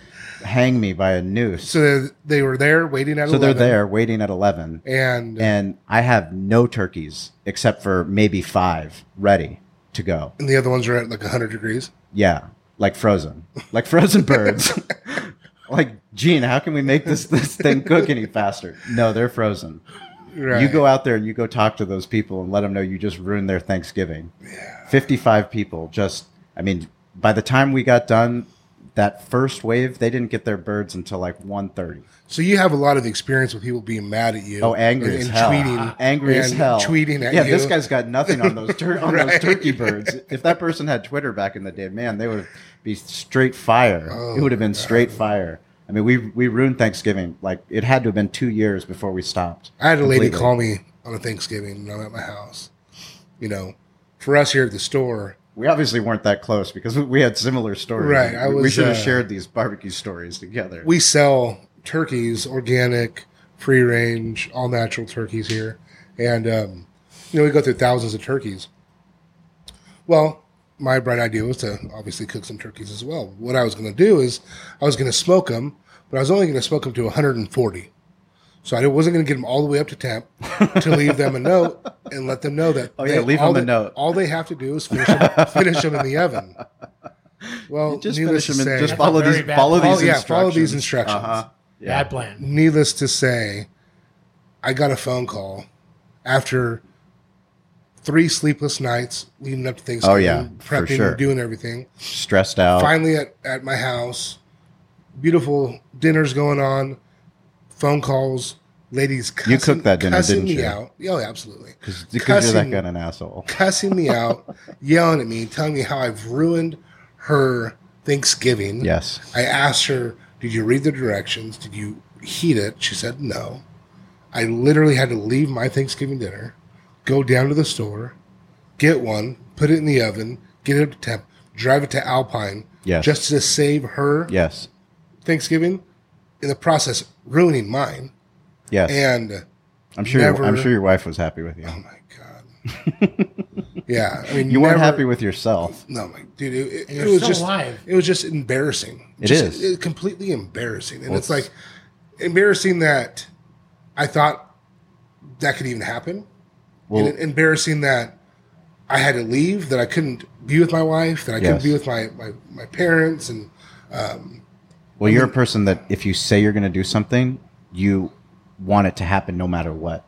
hang me by a noose. So they, they were there waiting at So they're 11, there waiting at 11. and uh, And I have no turkeys except for maybe five ready to go. and the other ones are at like 100 degrees. Yeah, like frozen, like frozen *laughs* birds. like, Gene, how can we make this this thing cook any faster? No, they're frozen. Right. You go out there and you go talk to those people and let them know you just ruined their Thanksgiving. Fifty-five people just. I mean, by the time we got done, that first wave, they didn't get their birds until like 1.30. So you have a lot of experience with people being mad at you. Oh, angry and, as and hell! tweeting, angry as and hell! tweeting at yeah, you. this guy's got nothing on those tur- on *laughs* Right. those turkey birds. If that person had Twitter back in the day, man, they would be straight fire. Oh, it would have been oh, straight fire. I mean, we we ruined Thanksgiving. Like it had to have been two years before we stopped. I had a lady call me on a Thanksgiving when I'm at my house. You know, for us here at the store, We obviously weren't that close because we- had similar stories. Right, I we, we should have uh, shared these barbecue stories together. we sell turkeys, organic, free range, all natural turkeys here, and um, you know we go through thousands of turkeys. Well, my bright idea was to obviously cook some turkeys as well. What I was going to do is I was going to smoke them, but I was only going to smoke them to 140. So I wasn't going to get them all the way up to temp to *laughs* leave them a note and let them know that. Oh, yeah, leave all them a they- note. All they have to do is finish them, *laughs* finish them in the oven. Well, just needless finish to them say, just follow these follow these Oh, yeah, instructions. follow these instructions. Uh-huh. Yeah. bad plan. needless to say, I got a phone call after three sleepless nights leading up to oh, Thanksgiving. Oh, yeah, prepping, sure. doing everything. Stressed out. Finally, at, at my house, beautiful dinners going on, phone calls, ladies. Cussing, You cooked that dinner, cussing didn't me you? out. Oh, absolutely. Because you're that kind of an asshole. *laughs* Cussing me out, yelling at me, telling me how I've ruined her Thanksgiving. Yes. I asked her, Did you read the directions? Did you heat it? She said, No. I literally had to leave my Thanksgiving dinner, go down to the store, get one, put it in the oven, get it up to temp, drive it to Alpine, Yes. just to save her Yes. Thanksgiving, in the process, ruining mine. Yes. And I'm sure. never- I'm sure your wife was happy with you. oh my God. *laughs* yeah. I mean, You weren't happy with yourself. No, my dude, it, it, you're it was still just alive. it was just embarrassing. It just, is. it- completely embarrassing, and Well, it's like embarrassing that I thought that could even happen, Well, and embarrassing that I had to leave, that I couldn't be with my wife, that I Yes. couldn't be with my my, my parents, and um, well, you're a person that if you say you're going to do something, you want it to happen no matter what.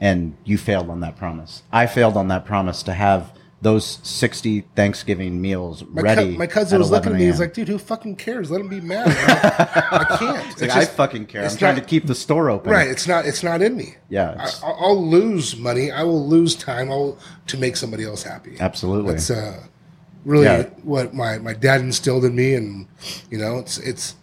And you failed on that promise. I failed on that promise to have those 60 Thanksgiving meals My, ready. cou- my cousin was looking at me. He's like, "Dude, who fucking cares? Let him be mad. *laughs* I, I can't. Like, I fucking care. I'm it's trying to keep the store open. Right. It's not. It's not in me. Yeah, I, it's- I'll I'll lose money. I will lose time. I'll to make somebody else happy. Absolutely. That's uh, really Yeah. what my, my dad instilled in me, and you know, it's it's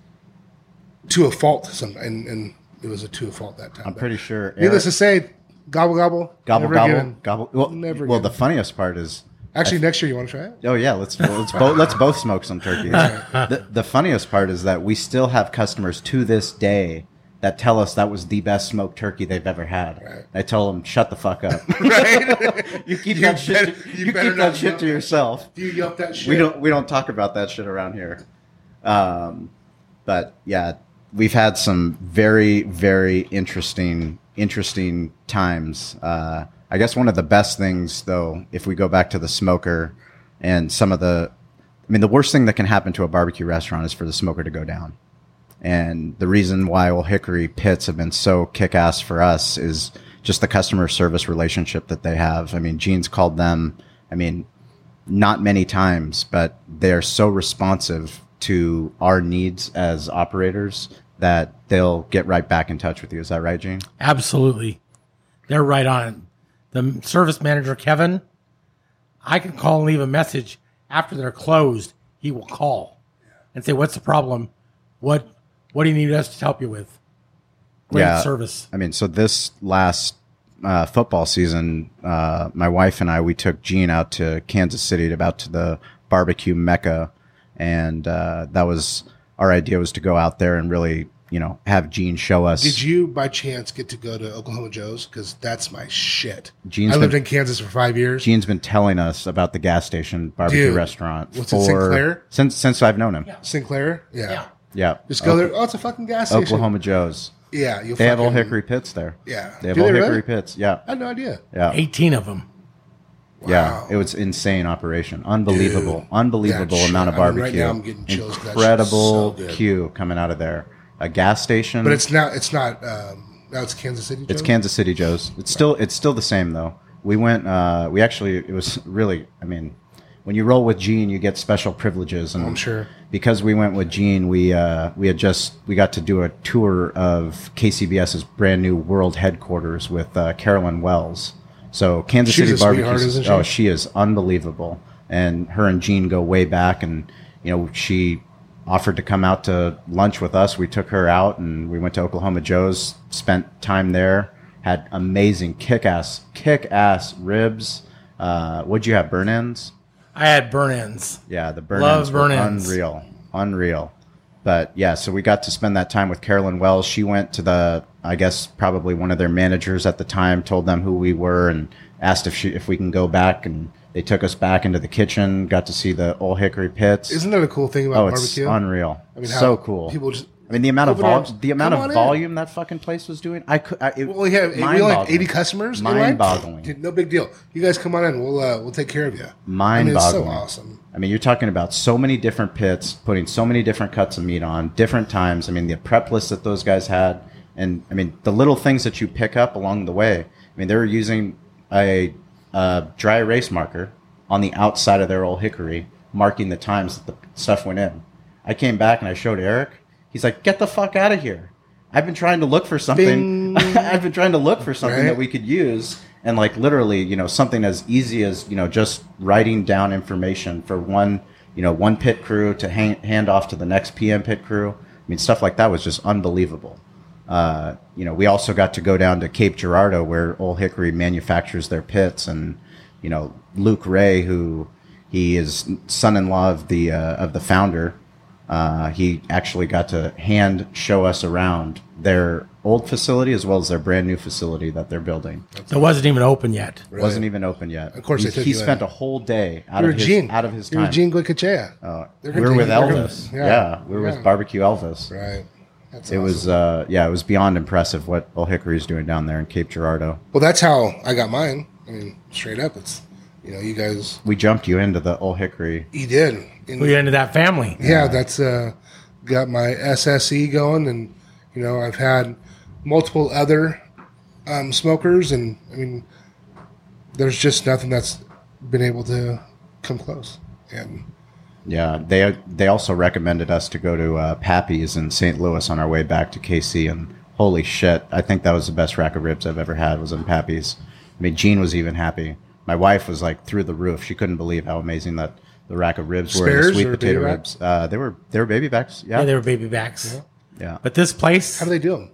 to a fault. Some and, and it was a to a fault that time. I'm pretty sure. Needless to say, gobble gobble, gobble never gobble again. gobble. Well, Never well, again. the funniest part is Actually, next year you want to try it? Oh yeah, let's let's both let's both smoke some turkey. *laughs* the, the funniest part is that we still have customers to this day that tell us that was the best smoked turkey they've ever had. Right. I tell them, shut the fuck up. *laughs* Right? *laughs* you keep You that shit. better- to- you you keep that shit to yourself. Do you yelp that shit? We don't we don't talk about that shit around here. Um, but yeah, we've had some very very interesting interesting times. Uh, I guess one of the best things though, if we go back to the smoker and some of the, I mean, the worst thing that can happen to a barbecue restaurant is for the smoker to go down. And the reason why Ole Hickory pits have been so kick ass for us is just the customer service relationship that they have. I mean, Gene's called them, I mean, not many times, but they're so responsive to our needs as operators that they'll get right back in touch with you. Is that right, Gene? Absolutely. They're right on. The service manager, Kevin, I can call and leave a message after they're closed. He will call and say, What's the problem? What what do you need us to help you with? Great Yeah. service. I mean, so this last uh, football season, uh, my wife and I we took Gene out to Kansas City, to about to the barbecue mecca, and uh, that was our idea was to go out there and really, you know, have Gene show us. Did you, by chance, get to go to Oklahoma Joe's? Because that's my shit. Gene's I lived been- in Kansas for five years. Gene's been telling us about the gas station barbecue Dude, restaurant what's it, Sinclair? since since I've known him. Sinclair? Yeah. Yeah. Yeah, Just go there. Oh, it's a fucking gas station. Oklahoma Joe's. Yeah. You'll They have fucking, Ole Hickory pits there. Yeah. They have Do Old they Hickory really? pits. Yeah, I had no idea. yeah. 18 of them. Yeah, it was insane operation. Unbelievable, Dude, unbelievable amount of shit- I mean, right barbecue. now I'm getting chills 'cause that shit's Incredible so queue coming out of there. A gas station. But it's not. It's not. Um, now it's Kansas City. it's Kansas City Joe's. It's still it's still the same though. We went. Uh, we actually it was really. I mean, when you roll with Gene, you get special privileges. And I'm sure. because we went with Gene, we uh, we had just we got to do a tour of KCBS's brand new world headquarters with uh, Carolyn Wells. So Kansas She's City barbecue. Oh, she is unbelievable. And her and Gene go way back, and you know she offered to come out to lunch with us. We took her out, and we went to Oklahoma Joe's. Spent time there. Had amazing kick-ass, kick-ass ribs. Uh, what'd you have? Burn ends. I had burn ins. Yeah, the burn Love ends burn ends. unreal, unreal. But yeah, so we got to spend that time with Carolyn Wells. She went to the, I guess probably one of their managers at the time, told them who we were, and asked if she if we can go back, and they took us back into the kitchen. Got to see the Ole Hickory pits. Isn't that a cool thing about oh, it's barbecue? unreal. I mean, so cool. people just I mean, the amount of open vol- the amount Come of on in. volume that fucking place was doing. I could. I, it, Well, we have we only have mind-boggling. eighty customers. You're right. Mind-boggling. No big deal. You guys come on in. We'll uh, we'll take care of you. mind-boggling. I mean, it's so awesome. I mean, you're talking about so many different pits, putting so many different cuts of meat on, different times. I mean, the prep list that those guys had, and I mean, the little things that you pick up along the way. I mean, they were using a, a dry erase marker on the outside of their Ole Hickory, marking the times that the stuff went in. I came back and I showed Eric. He's like, "Get the fuck out of here! I've been trying to look for something. *laughs* I've been trying to look for something Right. that we could use." and like literally you know something as easy as you know just writing down information for one you know one pit crew to hang, hand off to the next pm pit crew i mean stuff like that was just unbelievable uh, you know we also got to go down to cape girardeau where Ole Hickory manufactures their pits and you know luke ray who he is son-in-law of the uh, of the founder uh, he actually got to hand show us around their old facility as well as their brand new facility that they're building It wasn't even open yet. wasn't even open yet. Of course he, they took he you spent in. a whole day out You're of his Gene. out of his You're time. Gene Goycochea. Uh, They're we were with they're gonna- Elvis. yeah. Yeah, we were Yeah. with barbecue Elvis. Right. That's It awesome. was uh, yeah, it was beyond impressive what Ole Hickory is doing down there in Cape Girardeau. Well, that's how I got mine. I mean, straight up, it's you know, you guys, We jumped you into the Ole Hickory. you did. And, We ended that family. yeah, that's uh, got my SSE going, and you know, I've had multiple other um, smokers, and I mean, there's just nothing that's been able to come close. And Yeah, they they also recommended us to go to uh, Pappy's in St. Louis on our way back to KC, and holy shit, I think that was the best rack of ribs I've ever had. Was in Pappy's. I mean, Gene was even happy. My wife was like through the roof. She couldn't believe how amazing that the rack of ribs were. Spares The sweet potato ribs. Uh, they were they were baby backs. Yeah, Yeah, they were baby backs. yeah. But this place, how do they do them?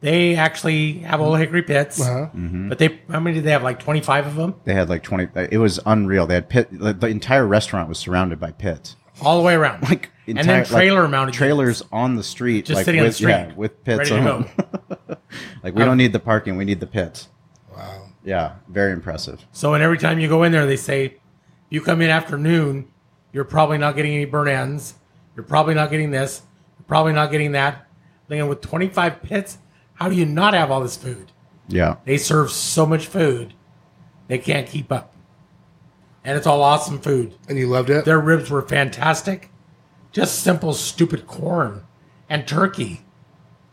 they actually have Ole Hickory pits. Uh-huh. But they, how many did they have? Like 25 of them? They had like twenty. It was unreal. They had pit. The the entire restaurant was surrounded by pits. All the way around. Like and entire- then trailer like, mounted trailers on the street, Just like sitting on the with, street, yeah, with pits ready to on. go. *laughs* like we don't need the parking, we need the pits. Wow. Yeah, very impressive. So, and every time you go in there, they say, you come in after noon, you're probably not getting any burn ends. You're probably not getting this. You're probably not getting that. Thinking with 25 pits, how do you not have all this food? Yeah, They serve so much food, they can't keep up. And it's all awesome food. And you loved it? Their ribs were fantastic. Just simple, stupid corn and turkey.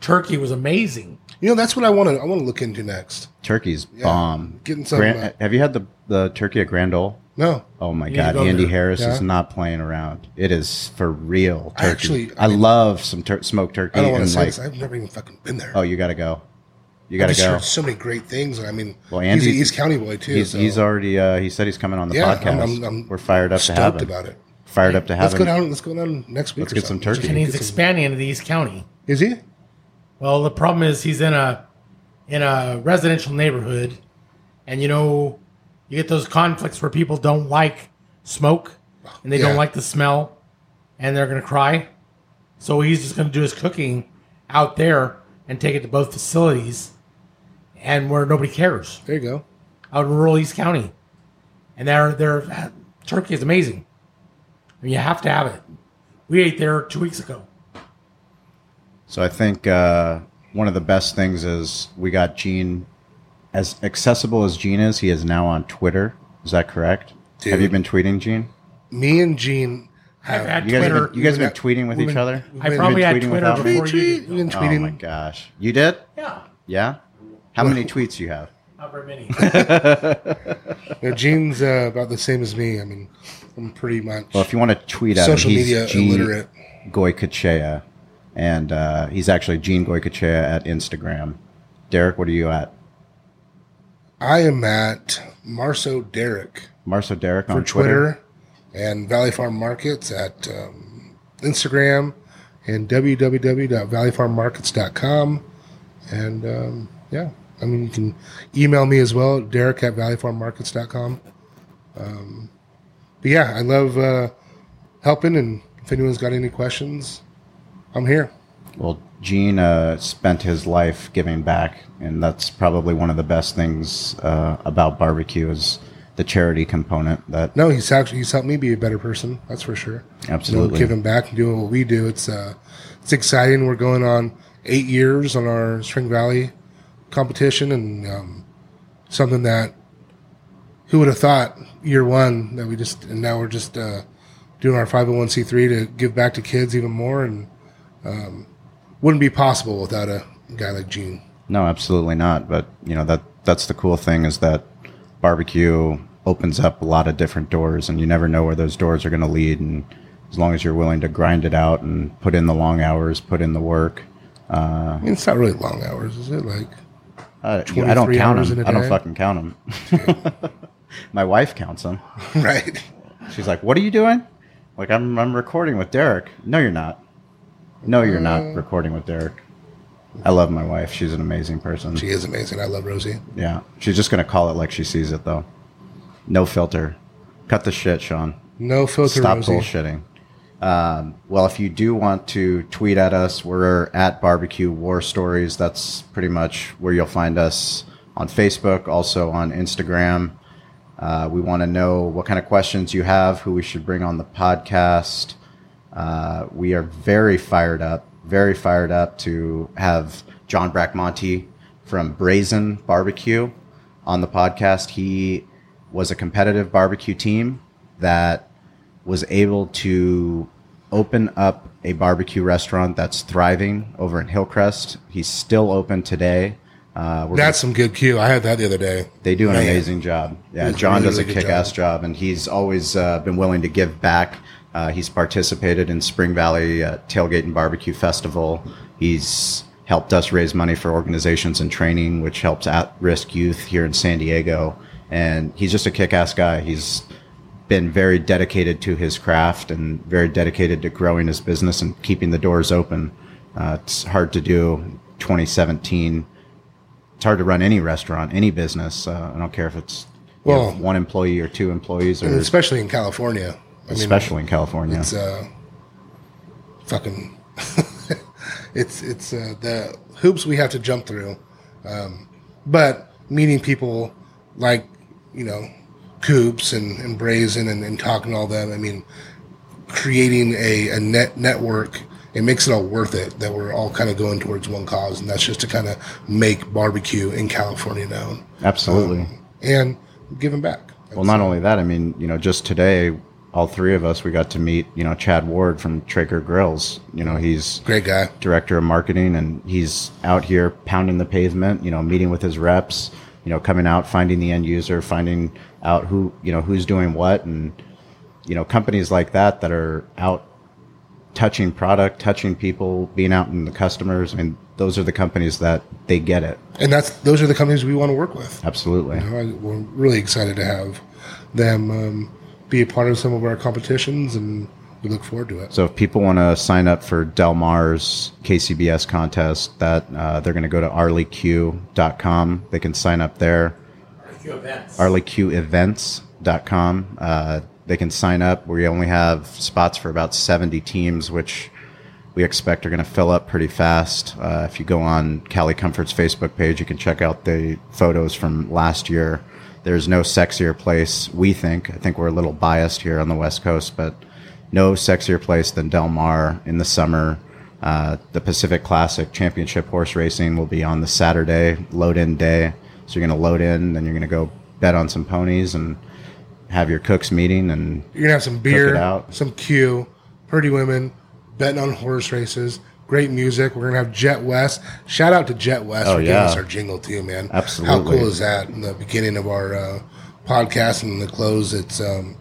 Turkey was amazing. You know, that's what I want to I want to look into next. turkey's bomb. getting some, Gran- uh, have you had the the turkey at Grand Ole? No. Oh my need god, go Andy there. Harris Yeah. is not playing around. It is for real turkey. I actually- I, I mean- love some tur- smoked turkey I don't want and to say like this. I've never even fucking been there. oh, you got to go. You got to just go. heard so many great things. I mean, Well, he's Andy- an East County boy too. He's, so- he's already uh, he said he's coming on the yeah, podcast. I'm, I'm, I'm We're fired up to have stoked him. about it. Fired up to have Let's go down. Let's go down next week. Let's or get some turkey. And he's expanding into the East County. Is he? Well, the problem is he's in a in a residential neighborhood, and you know, you get those conflicts where people don't like smoke and they Yeah. don't like the smell, and they're gonna cry. So he's just gonna do his cooking out there and take it to both facilities, and where nobody cares, There you go. out in rural East County, and their their turkey is amazing. I mean, you have to have it. We ate there two weeks ago. So I think uh, one of the best things is we got Gene as accessible as Gene is. He is now on Twitter. Is that correct? Dude. Have you been tweeting Gene? Me and Gene I've had You guys have Twitter. been, you guys have We've been tweeting with we've each other. we've I been probably had tweeting Twitter without me? before Tweet, you tweet. did. We've been Oh tweeting. my gosh, you did? Yeah, Yeah. How many tweets you have? not very many. *laughs* You know, Gene's uh, about the same as me. I mean, I'm pretty much Well, if you want to tweet at social him, he's media Gene illiterate. Goycochea, and uh, he's actually Gene Goycochea at Instagram. Derek, what are you at? I am at Marso Derek Marso Derek for on Twitter, and Valley Farm Markets at um, Instagram and www.valleyfarmmarkets.com. And um, yeah, I mean, you can email me as well, Derek at valleyfarmmarkets.com. Um, but yeah, I love uh, helping, and if anyone's got any questions, I'm here. Well, Gene uh, spent his life giving back, and that's probably one of the best things uh, about barbecue is the charity component. That No, he's actually he's helped me be a better person. That's for sure. Absolutely. you know, giving back and doing what we do. It's uh, it's exciting. We're going on eight years on our Spring Valley competition, and um, something that who would have thought year one that we just and now we're just uh, doing our 501c3 to give back to kids even more, and um, wouldn't be possible without a guy like Gene. no, absolutely not. But you know that that's the cool thing is that barbecue opens up a lot of different doors, and you never know where those doors are going to lead. And as long as you're willing to grind it out and put in the long hours, put in the work. I mean, it's not really long hours, is it? Like Uh, I don't count them. I don't fucking count them. *laughs* My wife counts them. *laughs* right? She's like, "What are you doing?" Like, "I'm I'm recording with Derek." No, you're not. No, you're Uh. not recording with Derek. I love my wife. She's an amazing person. She is amazing. I love Rosie. yeah, she's just gonna call it like she sees it, though. No filter. Cut the shit, Shawn. No filter, Stop Rosie. bullshitting. Um, well, if you do want to tweet at us, we're at Barbecue War Stories. That's pretty much where you'll find us on Facebook, also on Instagram. Uh, we want to know what kind of questions you have, who we should bring on the podcast. Uh, we are very fired up, very fired up to have John Bracamonte from Brazen Barbecue on the podcast. He was a competitive barbecue team that was able to open up a barbecue restaurant that's thriving over in Hillcrest. He's still open today. Uh, That's some good cue. I had that the other day. they do an Man. amazing job. Yeah, John really, does a really kick-ass job. job. and he's always uh, been willing to give back. Uh, he's participated in Spring Valley uh, Tailgate and Barbecue Festival. He's helped us raise money for organizations and training, which helps at-risk youth here in San Diego. And he's just a kick-ass guy. He's been very dedicated to his craft and very dedicated to growing his business and keeping the doors open. Uh, it's hard to do. 2017 it's hard to run any restaurant, any business. Uh, I don't care if it's Well- one employee or two employees, or especially in California. I mean, especially in California. it's uh, fucking. *laughs* it's it's uh, the hoops we have to jump through, um, but meeting people like you know, Coops and, and Brazen and, and talking to all them. I mean, creating a, a net network. It makes it all worth it that we're all kind of going towards one cause, and that's just to kind of make barbecue in California known Absolutely. and giving back. well, not only that, I mean, you know, just today, all three of us, we got to meet, you know, Chad Ward from Traeger Grills. You know, he's Great guy. director of marketing and he's out here pounding the pavement you know meeting with his reps you know coming out finding the end user finding out who you know who's doing what and you know companies like that that are out touching product touching people being out in the customers I mean those are the companies that they get it And that's those are the companies we want to work with. absolutely You know, I- we're really excited to have them um, be a part of some of our competitions, and we look forward to it. So if people want to sign up for Del Mar's KCBS contest, that uh, they're going to go to arlie-que.com. They can sign up there. Few arleyqevents.com. Uh, they can sign up. We only have spots for about 70 teams, which we expect are going to fill up pretty fast. Uh, if you go on Cali Comfort's Facebook page, you can check out the photos from last year. There's no sexier place, we think. I think we're a little biased here on the West Coast, but no sexier place than Del Mar in the summer. Uh, the Pacific Classic Championship horse racing will be on the Saturday load in day. So you're going to load in, then you're going to go bet on some ponies and have your cooks meeting and You're gonna have some beer, some Q, pretty women, betting on horse races, great music. We're gonna have Jet West. Shout out to Jet West Oh, for giving yeah. us our jingle too, man. Absolutely. How cool is that? In the beginning of our uh, podcast and in the close, it's um,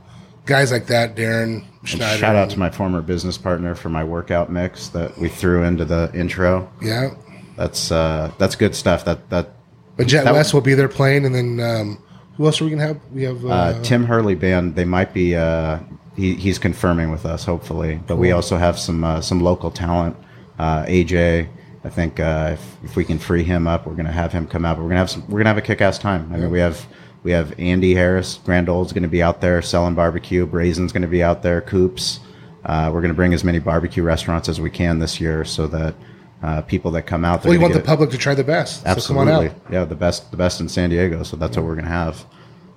guys like that, Darren Schneider. Shout out to my former business partner for my workout mix that we threw into the intro. yeah. That's uh, that's good stuff. That that But Jet That West will be there playing, and then um, who else are we gonna have? We have uh, uh, Tim Hurley band. They might be. Uh, he, he's confirming with us, hopefully. But we also have some uh, some local talent. Uh, AJ. I think uh, if, if we can free him up, we're gonna have him come out. But we're gonna have some. We're gonna have a kick-ass time. I mean, we have we have Andy Harris, Grand Ole's gonna be out there selling barbecue. Brazen's gonna be out there. Coops. Uh, we're gonna bring as many barbecue restaurants as we can this year, so that uh, people that come out. well, you want the get- public to try the best. So come Absolutely, on out. yeah, the best, the best in San Diego. So that's what we're gonna have.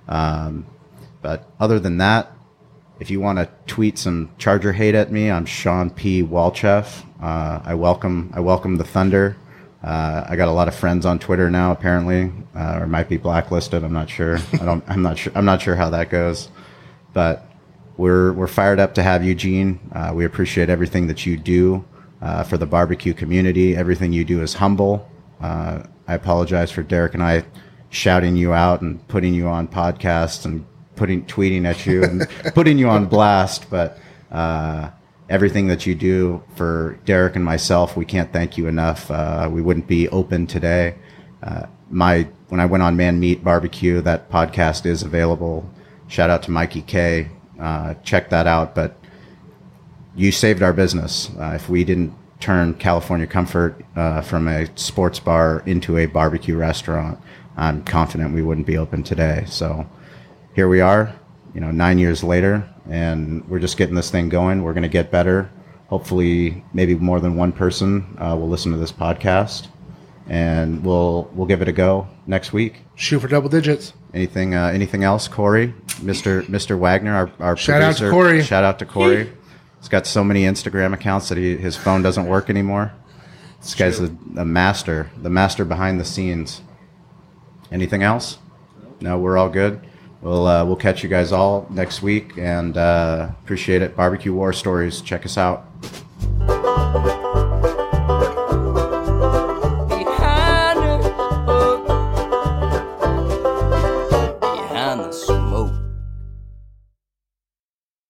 Um, but other than that, if you want to tweet some Charger hate at me, I'm Shawn P. Walchef. Uh, I welcome, I welcome the thunder. Uh, I got a lot of friends on Twitter now, apparently, uh, or might be blacklisted. I'm not sure. I don't. I'm not sure. I'm not sure how that goes. But we're we're fired up to have you, Gene. Uh, we appreciate everything that you do uh, for the barbecue community. Everything you do is humble. Uh, I apologize for Derek and I shouting you out and putting you on podcasts and putting tweeting at you and *laughs* putting you on blast, but. Uh, Everything that you do for Derek and myself, we can't thank you enough. Uh, we wouldn't be open today. Uh, my when I went on Man Meat Barbecue, that podcast is available. Shout out to Mikey K. Uh, check that out. But you saved our business. Uh, if we didn't turn California Comfort uh, from a sports bar into a barbecue restaurant, I'm confident we wouldn't be open today. So here we are, you know, nine years later, and we're just getting this thing going. We're going to get better. Hopefully, maybe more than one person uh, will listen to this podcast, and we'll we'll give it a go next week. Shoot for double digits. Anything uh, anything else, Corey, Mister Mister Wagner, our, our Shout out to producer. Corey. Shout out to Corey. He's got so many Instagram accounts that he, his phone doesn't work anymore. This guy's a, a master, the master behind the scenes. Anything else? No, we're all good we'll uh, we'll catch you guys all next week and uh, appreciate it. Barbecue War Stories. Check us out.